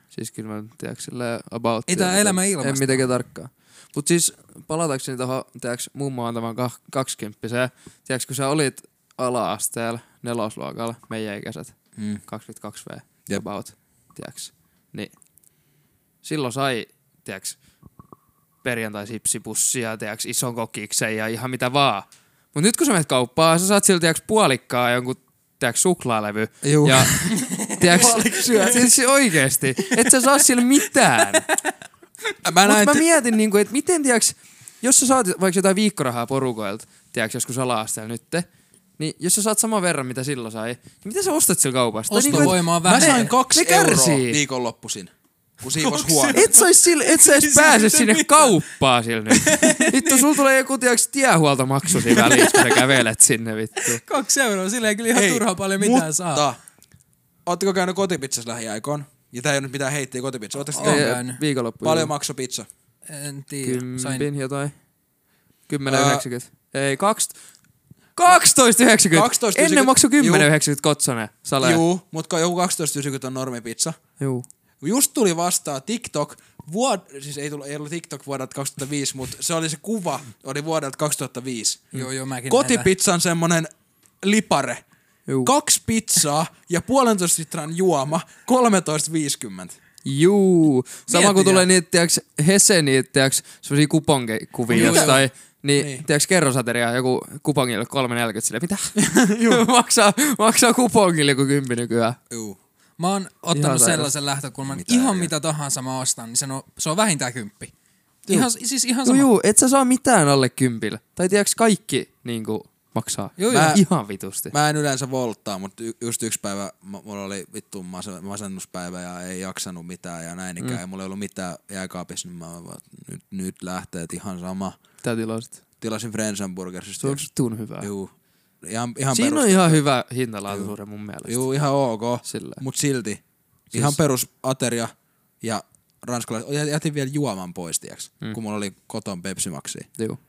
Siis kyllä mä tiedäks silleen about. Ei tää elämä mutta ilmasta. En mitenkään tarkkaan. Mut siis palatakseni tohon, tiedäks mummo antamaan kah- kaksikymppiseen. Tiedäks kun sä olit ala-asteella nelosluokalla, meidän ikäiset, Mm. 22V, Jep. about, tiedäks. Niin silloin sai, tiedäks, perjantai-sipsipussia, tiedäks, ison kokiksen ja ihan mitä vaan. Mut nyt kun sä menet kauppaan, sä saat silti tiedäks, puolikkaa jonkun tiedäks, suklaalevy. Juu. Ja tiedäks, siis oikeesti, et sä saa sillä mitään. Mä Mut näin, mä te- mietin, niinku, että miten tiedäks, jos sä saat vaikka jotain viikkorahaa porukoilta, tiedäks, joskus ala nytte, niin jos sä saat saman verran, mitä silloin sai, niin mitä sä ostat sillä kaupasta? Tai ostovoima on mä vähenee. sain kaksi Ne euroa viikonloppuisin, kun siivos huone. Et sä, ois sille, et sä edes Siis pääse sinne mitä? kauppaan sillä nyt. Vittu, sulla tulee joku tiedäks tiehuoltomaksu siinä välissä, kun sä kävelet sinne vittu. Kaksi euroa, sillä ei kyllä ihan turhaa paljon mitään mutta saa. Ootteko käynyt kotipizzassa lähiaikoin? Ja tää ei ole nyt mitään heittiä kotipizza. Ootteko käynyt? Viikonloppu. Paljon maksoi pizza? En tiedä. Sain Kympin jotain. 10,90. Ää, Ei, kaks... 12,90. 12,90. Ennen maksoi 10,90 Juu. Kotsonen. Sale. Juu, mutta joku 12,90 on normipizza. Juu. Just tuli vastaan TikTok, vuod... siis ei, tullut, ei ollut TikTok vuodelta 2005, mutta se oli se kuva, oli vuodelta 2005. Joo, joo, mäkin. Kotipizzan semmonen lipare. Juu. Kaksi pizzaa ja puolentoista litran juoma, 13,50. Juu. Sama kun tulee niitä, tiiäks, Hesse niitä, tiiäks, semmosia kuponkekuvia Joo, jostain. joo. Niin, Niin. tiiäks, kerrosateria joku kupongille 3,40 sille, mitä? maksaa, maksaa kupongille joku kympi nykyään. Juu. Mä oon Ihan ottanut sairas. sellaisen lähtökulman, Mitä ihan järkeä? mitä tahansa mä ostan, niin se on, se on vähintään kymppi. Ihan, siis ihan Juu, sama. juu, et sä saa mitään alle kympillä. Tai tiiäks, kaikki niinku maksaa. Joo, Mä-. Ihan vitusti. Mä en yleensä volttaa, mutta y- just yksi päivä mulla oli vittu mas- masennuspäivä ja ei jaksanut mitään ja näin ikään. Mm. Ja mulla ei ollut mitään jääkaapissa, niin mä vaan, nyt, nyt lähtee, ihan sama. Tää tilasit. Tilasin Frenzenburgersista. Se on vittuun hyvä. Juu. Ihan, ihan Siinä perus. on ihan hyvä hintalaatuisuuden mun mielestä. Juu, ihan ok. Sillä. Mut silti. Siis... Ihan perus ateria ja ranskalaiset. Ja jätin vielä juoman pois, tiiäks, mm. kun mulla oli koton Pepsi Maxi. Juu.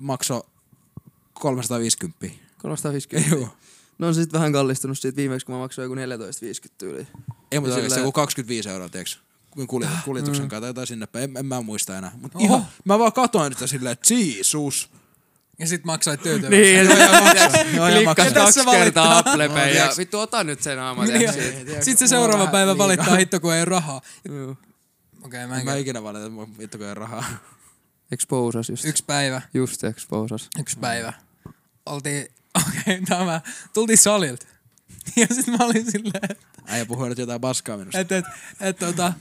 Makso 350. 350. Juu. No on se sit vähän kallistunut siitä viimeksi, kun mä maksoin joku 14,50 tyyliin. Ei, mutta sille se joku 25 euroa, tiiäks, kun kuljet, kuljetuksen mm. tai jotain sinne päin. En, en mä muista enää. Mut Oho. ihan, mä vaan katoin sitä silleen, että Jeesus. Ja sit maksoit tyytyväisesti. Niin, ja Joo, ja ja maksaa. kaksi Tässä kertaa valittaa. Apple Pay ja vittu ota nyt sen aama. Niin, Sit se seuraava päivä liikaa. valittaa hitto, kun ei rahaa. Juu. Okei, okay, mä En mä ikinä valita, että vittu kun ei rahaa. Exposas just. Yksi päivä, Just exposas. yksi päivä. Oltiin, okei, okay, tämä, tultiin salilta. Ja sit mä olin silleen, että Äijä puhuu nyt jotain paskaa minusta. et, et, et, tota,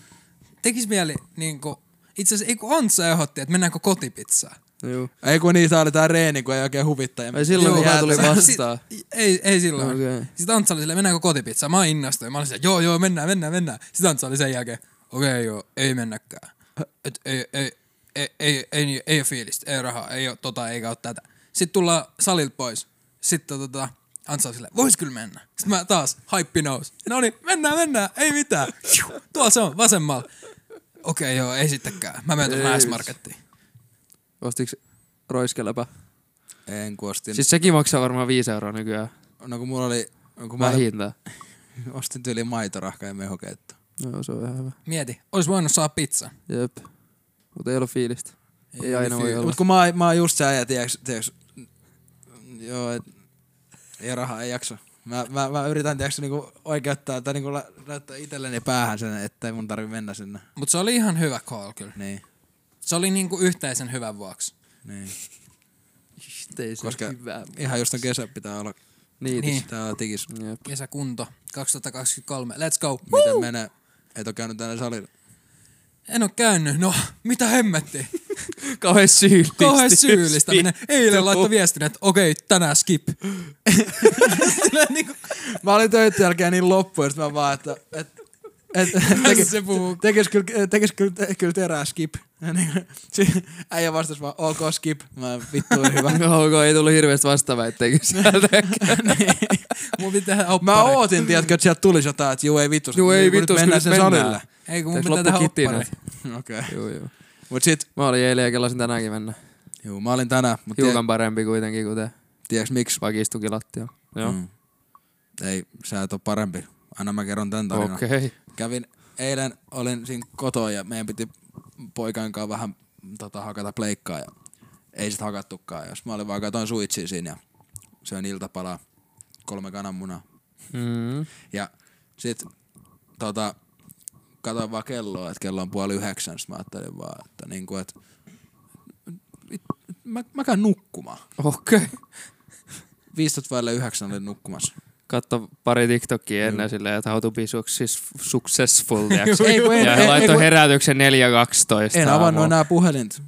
tekis mieli niinku, itse asiassa ei kun Antsa ehdotti, että mennäänkö kotipizzaan. Juu. Ei kun niin, tää oli tää reeni, kun ei oikein huvittaa. Ja Ei silloin, kun Joo, mä tulin sit- vastaan. Ei, ei silloin. Okay. Sitten Antsa oli silleen, mennäänkö kotipizzaan? Mä innostuin. Mä olin silleen, joo, joo, mennään, mennään, mennään. Sitten Antsa oli sen jälkeen, okei, okay, joo, ei mennäkään. Et, ei, ei, ei, ei, ei, ei, ei ole fiilistä, ei ole rahaa, ei ole tota, eikä ole tätä. Sitten tullaan salilta pois. Sitten tota, Antsa oli silleen, vois kyllä mennä. Sitten mä taas, haippi nousi. No niin, mennään, mennään, ei mitään. Tuolla se on, vasemmalla. Okei, okay, joo, ei sittenkään. Mä menen Ei S-Markettiin. Ostiks roiskeläpä? En kun ostin. Siis sekin maksaa varmaan 5 euroa nykyään. No kun mulla oli, no kun mä olin, Vähintään. ostin tyyliin maitorahka ja mehukeitto. Joo, se on ihan hyvä. Mieti, olisi voinut saada pizza. Jep. Mutta ei ollut fiilistä. Ei, aina voi olla. Mut kun mä, oon- mä oon just se äijä, tiiäks, tiiäks, joo, et, ei rahaa, ei jaksa. Mä, mä, mä yritän tiiäks, niinku oikeuttaa tai niinku näyttää itselleni päähän sen, että ei mun tarvi mennä sinne. Mutta se oli ihan hyvä call kyllä. Niin, Se oli niinku yhteisen hyvän vuoksi. niin. Ei se Koska hyvä. ihan just on kesä pitää olla, Niin. Niin. pitää olla tigis. Jep. Kesäkunto 2023. Let's go. Miten menee? Et oo käynyt tänne salilla. En oo käynyt. No, mitä hemmetti? Kauhean syyllistä. Kauhean syyllistäminen. Eilen laittoi viestin, että okei, tänään skip. Niinku, Mä olin töiden jälkeen niin loppu, ja mä vaan, että... Et, et, et, se puhuu. tekis kyllä, tekis kyllä, te, kyllä terää skip. Ja niin, si- äijä vastasi vaan, ok skip. Mä vittu hyvä. Ok, ei tullut hirveästi vastaväitteitä sieltäkään. Mun pitää tehdä Mä ootin, tiedätkö, että sieltä tulisi jotain, että juu ei vittu. Juu, ei niin vittu, nyt mennään sen kyllä mennään. salille. Ei kun mun pitää tehdä loppu oppari. kitinät. Okei. Okay. Joo, joo. Mut sit, Mä olin eilen ja tänäänkin mennä. juu, mä olin tänään, mut tie, Hiukan parempi kuitenkin kuin te. tiedätkö miksi? Vaikka istukin lattia. Joo. Mm. Ei, sä et oo parempi. Aina mä kerron tän tarinan. Okei. Okay. Kävin, eilen olin siinä kotoa ja meidän piti poikain kanssa vähän tota, hakata pleikkaa ja ei sit hakattukaan. Jos mä olin vaan katoin suitsia siinä ja söin iltapalaa kolme kananmunaa. Mm. Ja sit tota, katoin vaan kelloa, että kello on puoli yhdeksän. Mä ajattelin vaan, että niinku, et, vit- mä, mä käyn nukkumaan. Okei. Okay. 15 vaille yhdeksän olin nukkumassa. Katso pari TikTokia ennen silleen, että how to be success, successful. Ei, kun en- ja ei, laittoi kun- herätyksen 4.12. En avannut enää puhelinta.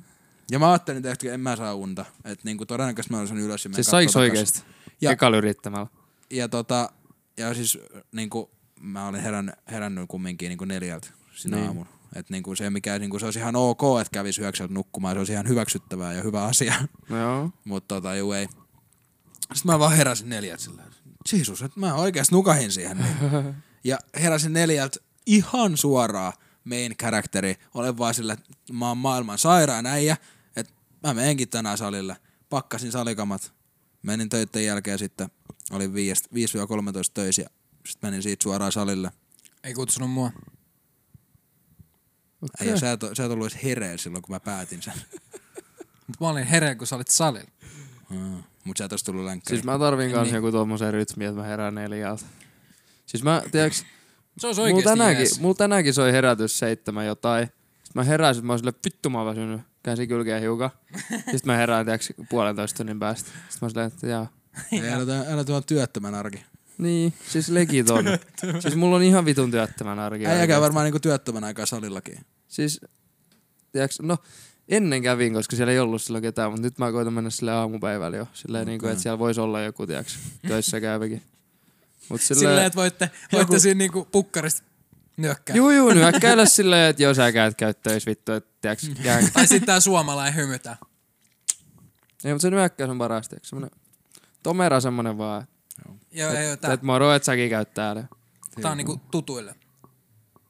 Ja mä ajattelin, että en mä saa unta. Että niinku todennäköisesti mä olisin ylös ja Siis takas. oikeesti? Ja- Ekalla yrittämällä. Ja tota, ja siis niinku, mä olin herännyt, herännyt kumminkin niinku neljältä sinä Niin. niin. aamulla. Että niinku se, mikä niinku, se olisi ihan ok, että kävisi yhdeksältä nukkumaan, se olisi ihan hyväksyttävää ja hyvä asia. No joo. Mutta tota, juu ei. Sitten mä vaan heräsin neljältä sillä Jeesus, että mä oikeasti nukahin siihen. Niin. Ja heräsin neljältä ihan suoraan main characteri. Olen vaan sillä, että mä oon maailman sairaan äijä, että mä menenkin tänään salille. Pakkasin salikamat. Menin töiden jälkeen sitten, olin 5-13 töissä sitten menin siitä suoraan salille. Ei kutsunut mua. Okay. Ja sä et, sä et ollut edes hereillä silloin, kun mä päätin sen. Mut mä olin hereillä, kun sä olit salilla. Mm. Mut sä et ois tullut länkkäriin. Siis mä tarvin kans Niin. joku tommosen rytmi, että mä herään neljältä. Siis mä, tiedäks, Se olisi mulla oikeesti tänäänkin, jees. mulla tänäänkin soi herätys seitsemän jotain. Sitten mä heräsin, mä oon silleen, vittu mä oon väsynyt. Käsi kylkeen hiukan. Sitten mä herään, tiedäks, puolentoista tunnin päästä. Sitten mä oon silleen, että jaa. Ei, älä, älä tuon työttömän arki. Niin, siis legit on. siis mulla on ihan vitun työttömän arki. Äijä käy oikeesti. varmaan niinku työttömän aikaa salillakin. Siis, tiedäks, no ennen kävin, koska siellä ei ollut silloin ketään, mutta nyt mä koitan mennä sille aamupäivällä jo. Silleen okay. niinku, että siellä voisi olla joku, tiedäks, töissä käyväkin. Mut silleen, Silleen, että voitte, voitte siinä niinku pukkarista nyökkää. Juu, juu, nyökkäillä silleen, että jos sä käyt käy töissä vittu, että tiedäks, jään. Tai sitten tää suomalainen hymytä. Ei, mutta se nyökkäys on paras, tiedäks, semmonen tomera semmonen vaan. Joo, joo, Että tää, et moro, et säkin käyt täällä. tää on niinku tutuille.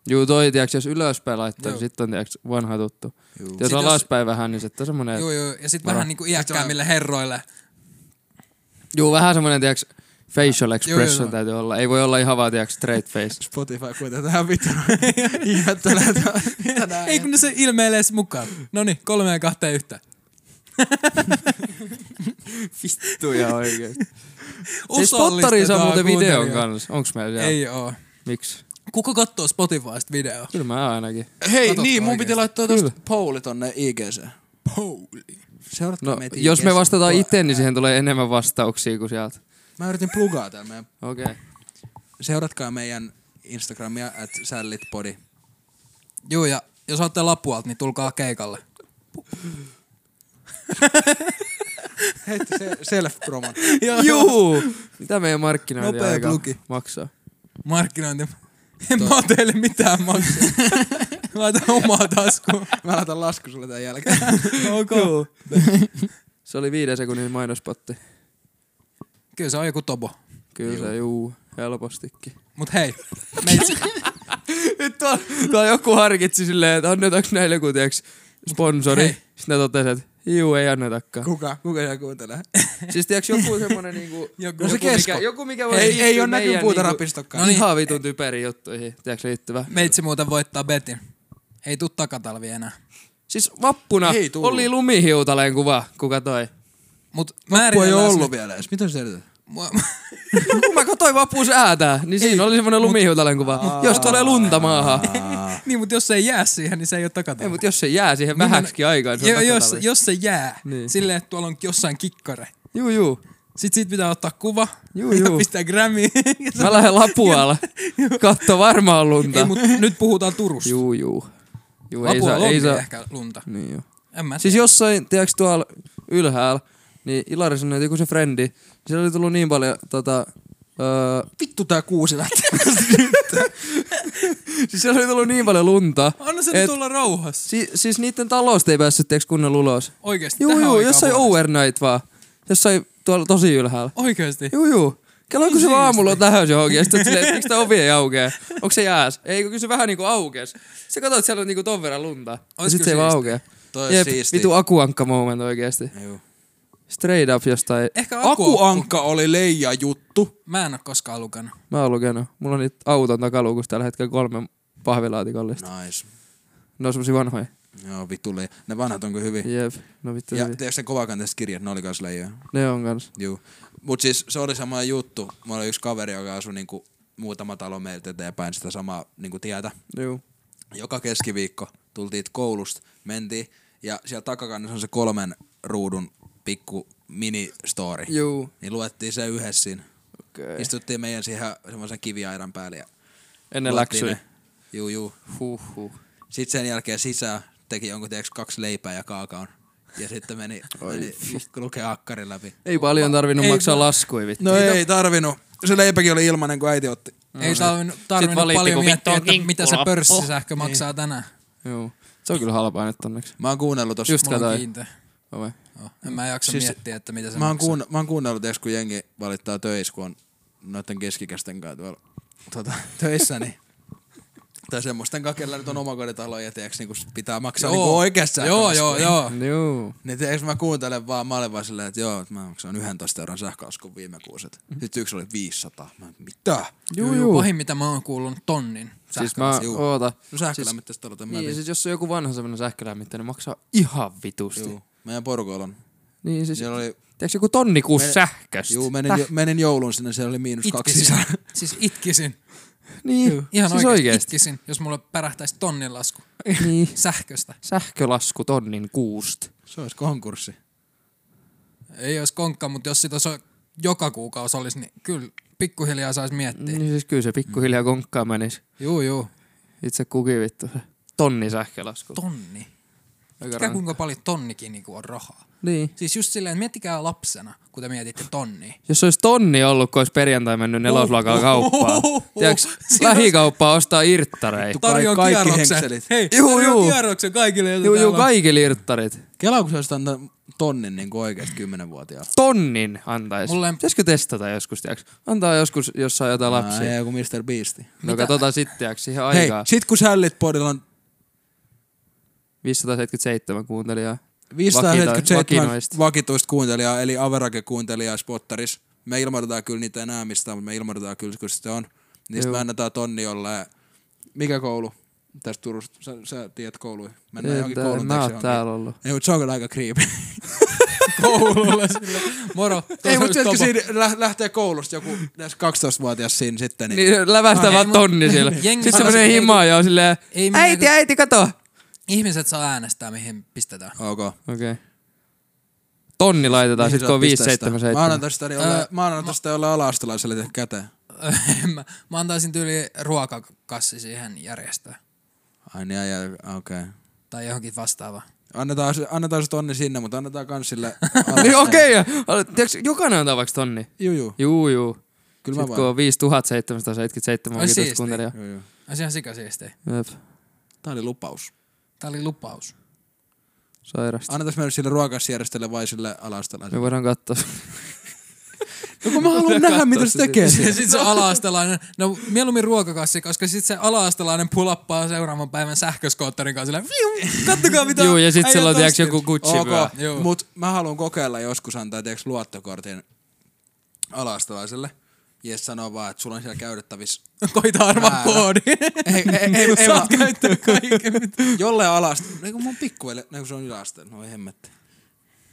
Juu, toi, tiedäks, jos ylöspäin laittaa, Joo. niin sit on, tiedäks, vanha tuttu. Juu. Jos Sit jos- alaspäin vähän, niin sitten on semmonen, Joo, joo. Ja sit Moro. vähän niinku iäkkäämmille herroille. juu, vähän semmonen, tiedäks, facial expression joo. täytyy olla. Ei voi olla ihan vaan, tiedäks, straight face. Spotify kuitenkin tähän vittu ihmettelee, nää Ei kun ne se ilmeilee mukaan. Noni, kolme ja kahteen yhtä. Vittuja oikeesti. Siis Spottari saa muuten videon kanssa. Onks meillä siellä? Ei oo. Miksi? Kuka kattoo Spotifysta videoa? Kyllä mä ainakin. Hei, Katotko niin, mun oikeesti? piti laittaa tosta Pauli tonne IGC. Holy. Seuratkaa No, meitä jos me vastataan itse, niin siihen tulee enemmän vastauksia kuin sieltä. Mä yritin plugaa täällä meidän. Okei. Okay. Seuratkaa meidän Instagramia, at sällitpodi. Joo, ja jos olette Lapualta, niin tulkaa keikalle. Heitti se self-promon. Juu! Mitä meidän markkinointi Nopea aika plugi. maksaa? Markkinointi. En mä oo teille mitään maksaa. Laita omaa taskuun. Mä laitan lasku sulle tämän jälkeen. Ok. Se oli viiden sekunnin mainospotti. Kyllä se on joku tobo. Kyllä se, juu, helpostikin. Mut hei, meitsi, Nyt tuolla, tuolla joku harkitsi silleen, että annetaanko näille joku tiiäks, sponsori. Hei. Sitten ne totesi, että juu, ei annetakaan. Kuka? Kuka siellä kuuntelee? Siis tiiäks joku semmonen niinku... Joku- No se joku, mikä, joku mikä voi Ei, ei meidän näkyy puuta niinku rapistokkaan. No niin. Ihan vitun typeriin juttuihin, tiiäks liittyvä. meitsi muuten voittaa betin. Ei tuu takatalvi enää. Siis vappuna Ei tullut. oli lumihiutaleen kuva, kuka toi. Mut Loppu ei se ollut vielä edes. Mitä sä selität? Mua- Kun mä katsoin vappuun säätää, niin siinä oli semmonen lumihiutaleen kuva. Jos tulee lunta maahan. niin, mut jos se ei jää siihen, niin se ei oo takatalvi. Ei, mutta jos se jää siihen vähäksikin aikaan, niin se Jo, on jos, jos se jää, Niin. niin. silleen, että tuolla on jossain kikkare. Juu, juu. Sit siitä pitää ottaa kuva Juu, ja juu. pistää grammiin. Ja se- Mä lähden Lapualla. Katso varmaan lunta. Ei, mut nyt puhutaan Turusta. Juu, juu. Juu, ei saa, Lapualla ei saa. ehkä lunta. Niin joo. En mä Siis tiedä. jossain, tiedätkö tuolla ylhäällä, niin Ilari sanoi, että joku se frendi, niin siellä oli tullut niin paljon tota, öö, Vittu tää kuusi lähtee. siis siellä oli tullut niin paljon lunta. Anna se nyt olla rauhassa. Si- siis niiden talosta ei päässyt tiedätkö kunnolla ulos. Oikeesti. Juu, tähän juu, jossain overnight vaan. Jossain tuolla tosi ylhäällä. Oikeesti. Juu, juu. Kello kun se aamulla on tähän johonkin, ja sitten silleen, että miksi tää ovi ei aukee? Onko se jääs? Ei, kun kyllä se vähän niinku aukes. Se katsoo, että siellä on niinku ton verran lunta. Ja Ois sit se ei vaan aukee. Toi Jep, siisti. vitu akuankka moment oikeesti. Juu. Straight up jostain. Ehkä aku, Akuankka oli leija juttu. Mä en oo koskaan lukenut. Mä oon lukenut. Mulla on niitä auton takaluukussa tällä hetkellä kolme pahvilaatikollista. Nice. Ne on semmosia vanhoja. Joo, vittu leija. Ne vanhat on kyllä hyvin. Jep. No vittu Ja hyviä. tiedätkö sen kovakanteiset kirjat, ne oli kans leijaa. Ne on kans. Juu. Mut siis se oli sama juttu. Mulla oli yksi kaveri, joka asui niinku muutama talo meiltä eteenpäin sitä samaa niinku tietä. Juu. Joka keskiviikko tultiin koulusta, mentiin ja siellä takakannessa on se kolmen ruudun pikku mini-story. Juu. Niin luettiin se yhdessä siinä. Okei. Istuttiin meidän siihen semmoisen kiviaidan päälle ja Ennen ne. Juu, juu. Huh, huh. Sitten sen jälkeen sisään teki jonkun tiedätkö, kaksi leipää ja kaakaon. Ja sitten meni, meni lukee akkarin läpi. Ei paljon tarvinnut Ei maksaa laskui vittu. No ei, tarvinnut. Se leipäkin oli ilmanen, kun äiti otti. Ei tarvinnut, tarvinnut valitti, paljon miettiä, että mitä se pörssisähkö maksaa tänään. Joo. Se on kyllä halpaa nyt onneksi. Mä oon kuunnellut tossa. Just Mulla on katsoin. En mä jaksa Siis- siis, miettiä, että mitä se Mä oon, maksaa. kuun, mä oon kuunnellut, tiiäks, kun jengi valittaa töissä, kun on noiden keskikästen kanssa tuolla tuota, töissä, niin tai semmoisten kanssa, kellä nyt on omakotitalo ja tiiäks, niinku pitää maksaa niinku oikeassa Joo, joo, joo. Joo. Niin tiiäks, mä kuuntelen vaan, mä olin vaan silleen, että joo, että mä maksan 11 euron sähkölaskun viime kuussa. Sitten yksi oli 500. Mä, mitä? Juu, juu. Pahin, mitä mä oon kuullut, on tonnin Siis mä, oota. No sähkölämmitteistä talot, en mä Niin, siis jos on joku vanha semmonen sähkölämmitteinen, maksaa ihan vitusti. Juu. Meidän porukoilla on. Niin siis, Siellä oli, tiedätkö joku tonni kuusi Men- sähköstä? juu, menin, jo, menin joulun sinne, siellä oli miinus kaksi Itkisin. sisään. siis itkisin. Niin, Ihan siis oikeesti oikeesti. itkisin, jos mulle pärähtäisi tonnin lasku niin. sähköstä. Sähkölasku tonnin kuusta. Se olisi konkurssi. Ei olisi konkka, mutta jos sitä olisi joka kuukausi olisi, niin kyllä pikkuhiljaa saisi miettiä. Niin siis kyllä se pikkuhiljaa konkkaan menis. Juu, juu. Itse kukin vittu se. Tonni sähkölasku. Tonni. Aika Mikä kuinka paljon tonnikin niinku on rahaa. Niin. Siis just silleen, miettikää lapsena, kun te mietitte tonnia. Jos olisi tonni ollut, kun olisi perjantai mennyt nelosluokalla kauppaan. Tiedätkö, lähikauppaa ostaa irttareita. Vittu, Tarjoan kaikki kierroksen. henkselit. Hei, Juu, juu. kierroksen kaikille, Juu, juu, kaikille irttarit. Kela, kun olisit antaa tonnin niin oikeesti kymmenenvuotiaalle. Tonnin antaisi. Mulle- Pitäisikö testata joskus, tiiäks? Antaa joskus, jos saa jotain lapsia. Ei, joku Mr. Beasti. No katsotaan sitten, tiiäks, siihen Hei, aikaa. sit kun sällit podilla on 577 kuuntelijaa. 577 vakinoista. vakituista kuuntelijaa, eli Average-kuuntelijaa Spotteris. Me ilmoitetaan kyllä niitä enää mistä, mutta me ilmoitetaan kyllä, kun sitä on. Niistä Joo. me annetaan tonni jollain. Mikä koulu? Tästä Turusta. Sä, sä tiedät kouluja. Mennään En, johonkin koulun mä oon täällä ollut. Ei, mutta se on kyllä aika creepy. koululle sille. Moro. Ei, mutta se, siinä lä- lähtee koulusta joku 12-vuotias siinä sitten. Niin, Niin lävästä Ai, vaan tonni jengi Sitten se menee ei- himaan ja on silleen, ei äiti, äiti, kato. Ihmiset saa äänestää, mihin pistetään. ok. Okei. Okay. Tonni laitetaan sit kun on oot pistää sitä? 577. Mä annan tästä jolle, Öö, mä annan tästä jolle ala-astelaiselle tehdä käteen. mä, mä antaisin tyyli ruokakassi siihen järjestää. Ai niin, ai, okei. Okay. Tai johonkin vastaavaa. Annetaan, se, annetaan se tonni sinne, mutta annetaan kans sille... Niin okei, okay. tiedätkö, jokainen antaa vaikka tonni. Juu, juu. Juu, juu. Kyllä mä Sitten kun voin. on 5777 Ai vakituista siistiä. kuuntelijaa. Olisi ihan sikasiistiä. Jep, Tää oli lupaus. Tää oli lupaus. sairasta. Annetaan mennä sille ruokasjärjestölle vai sille Me alastelaiselle? voidaan katsoa. No kun mä haluan nähdä, mitä se tekee. Ja sit se ala-astelainen, no mieluummin ruokakassi, koska sit se ala-astelainen pulappaa seuraavan päivän sähköskootterin kanssa silleen, "Viu, kattokaa mitä Juu, ja sit äijät sillä on tiiäks osti." joku Gucci Ok, vyö. Joo. mut mä haluan kokeilla joskus antaa tiiäks luottokortin alastelaiselle. Ja sit sanoo vaan, että sulla on siellä käytettävissä Koita arvaa koodi. ei, ei, ei, ei, Saat vaan, käyttää kaiken. mitä- jolle alasta, niin kuin mun pikkuveli, niin kuin se on yläaste, no ei hemmetti.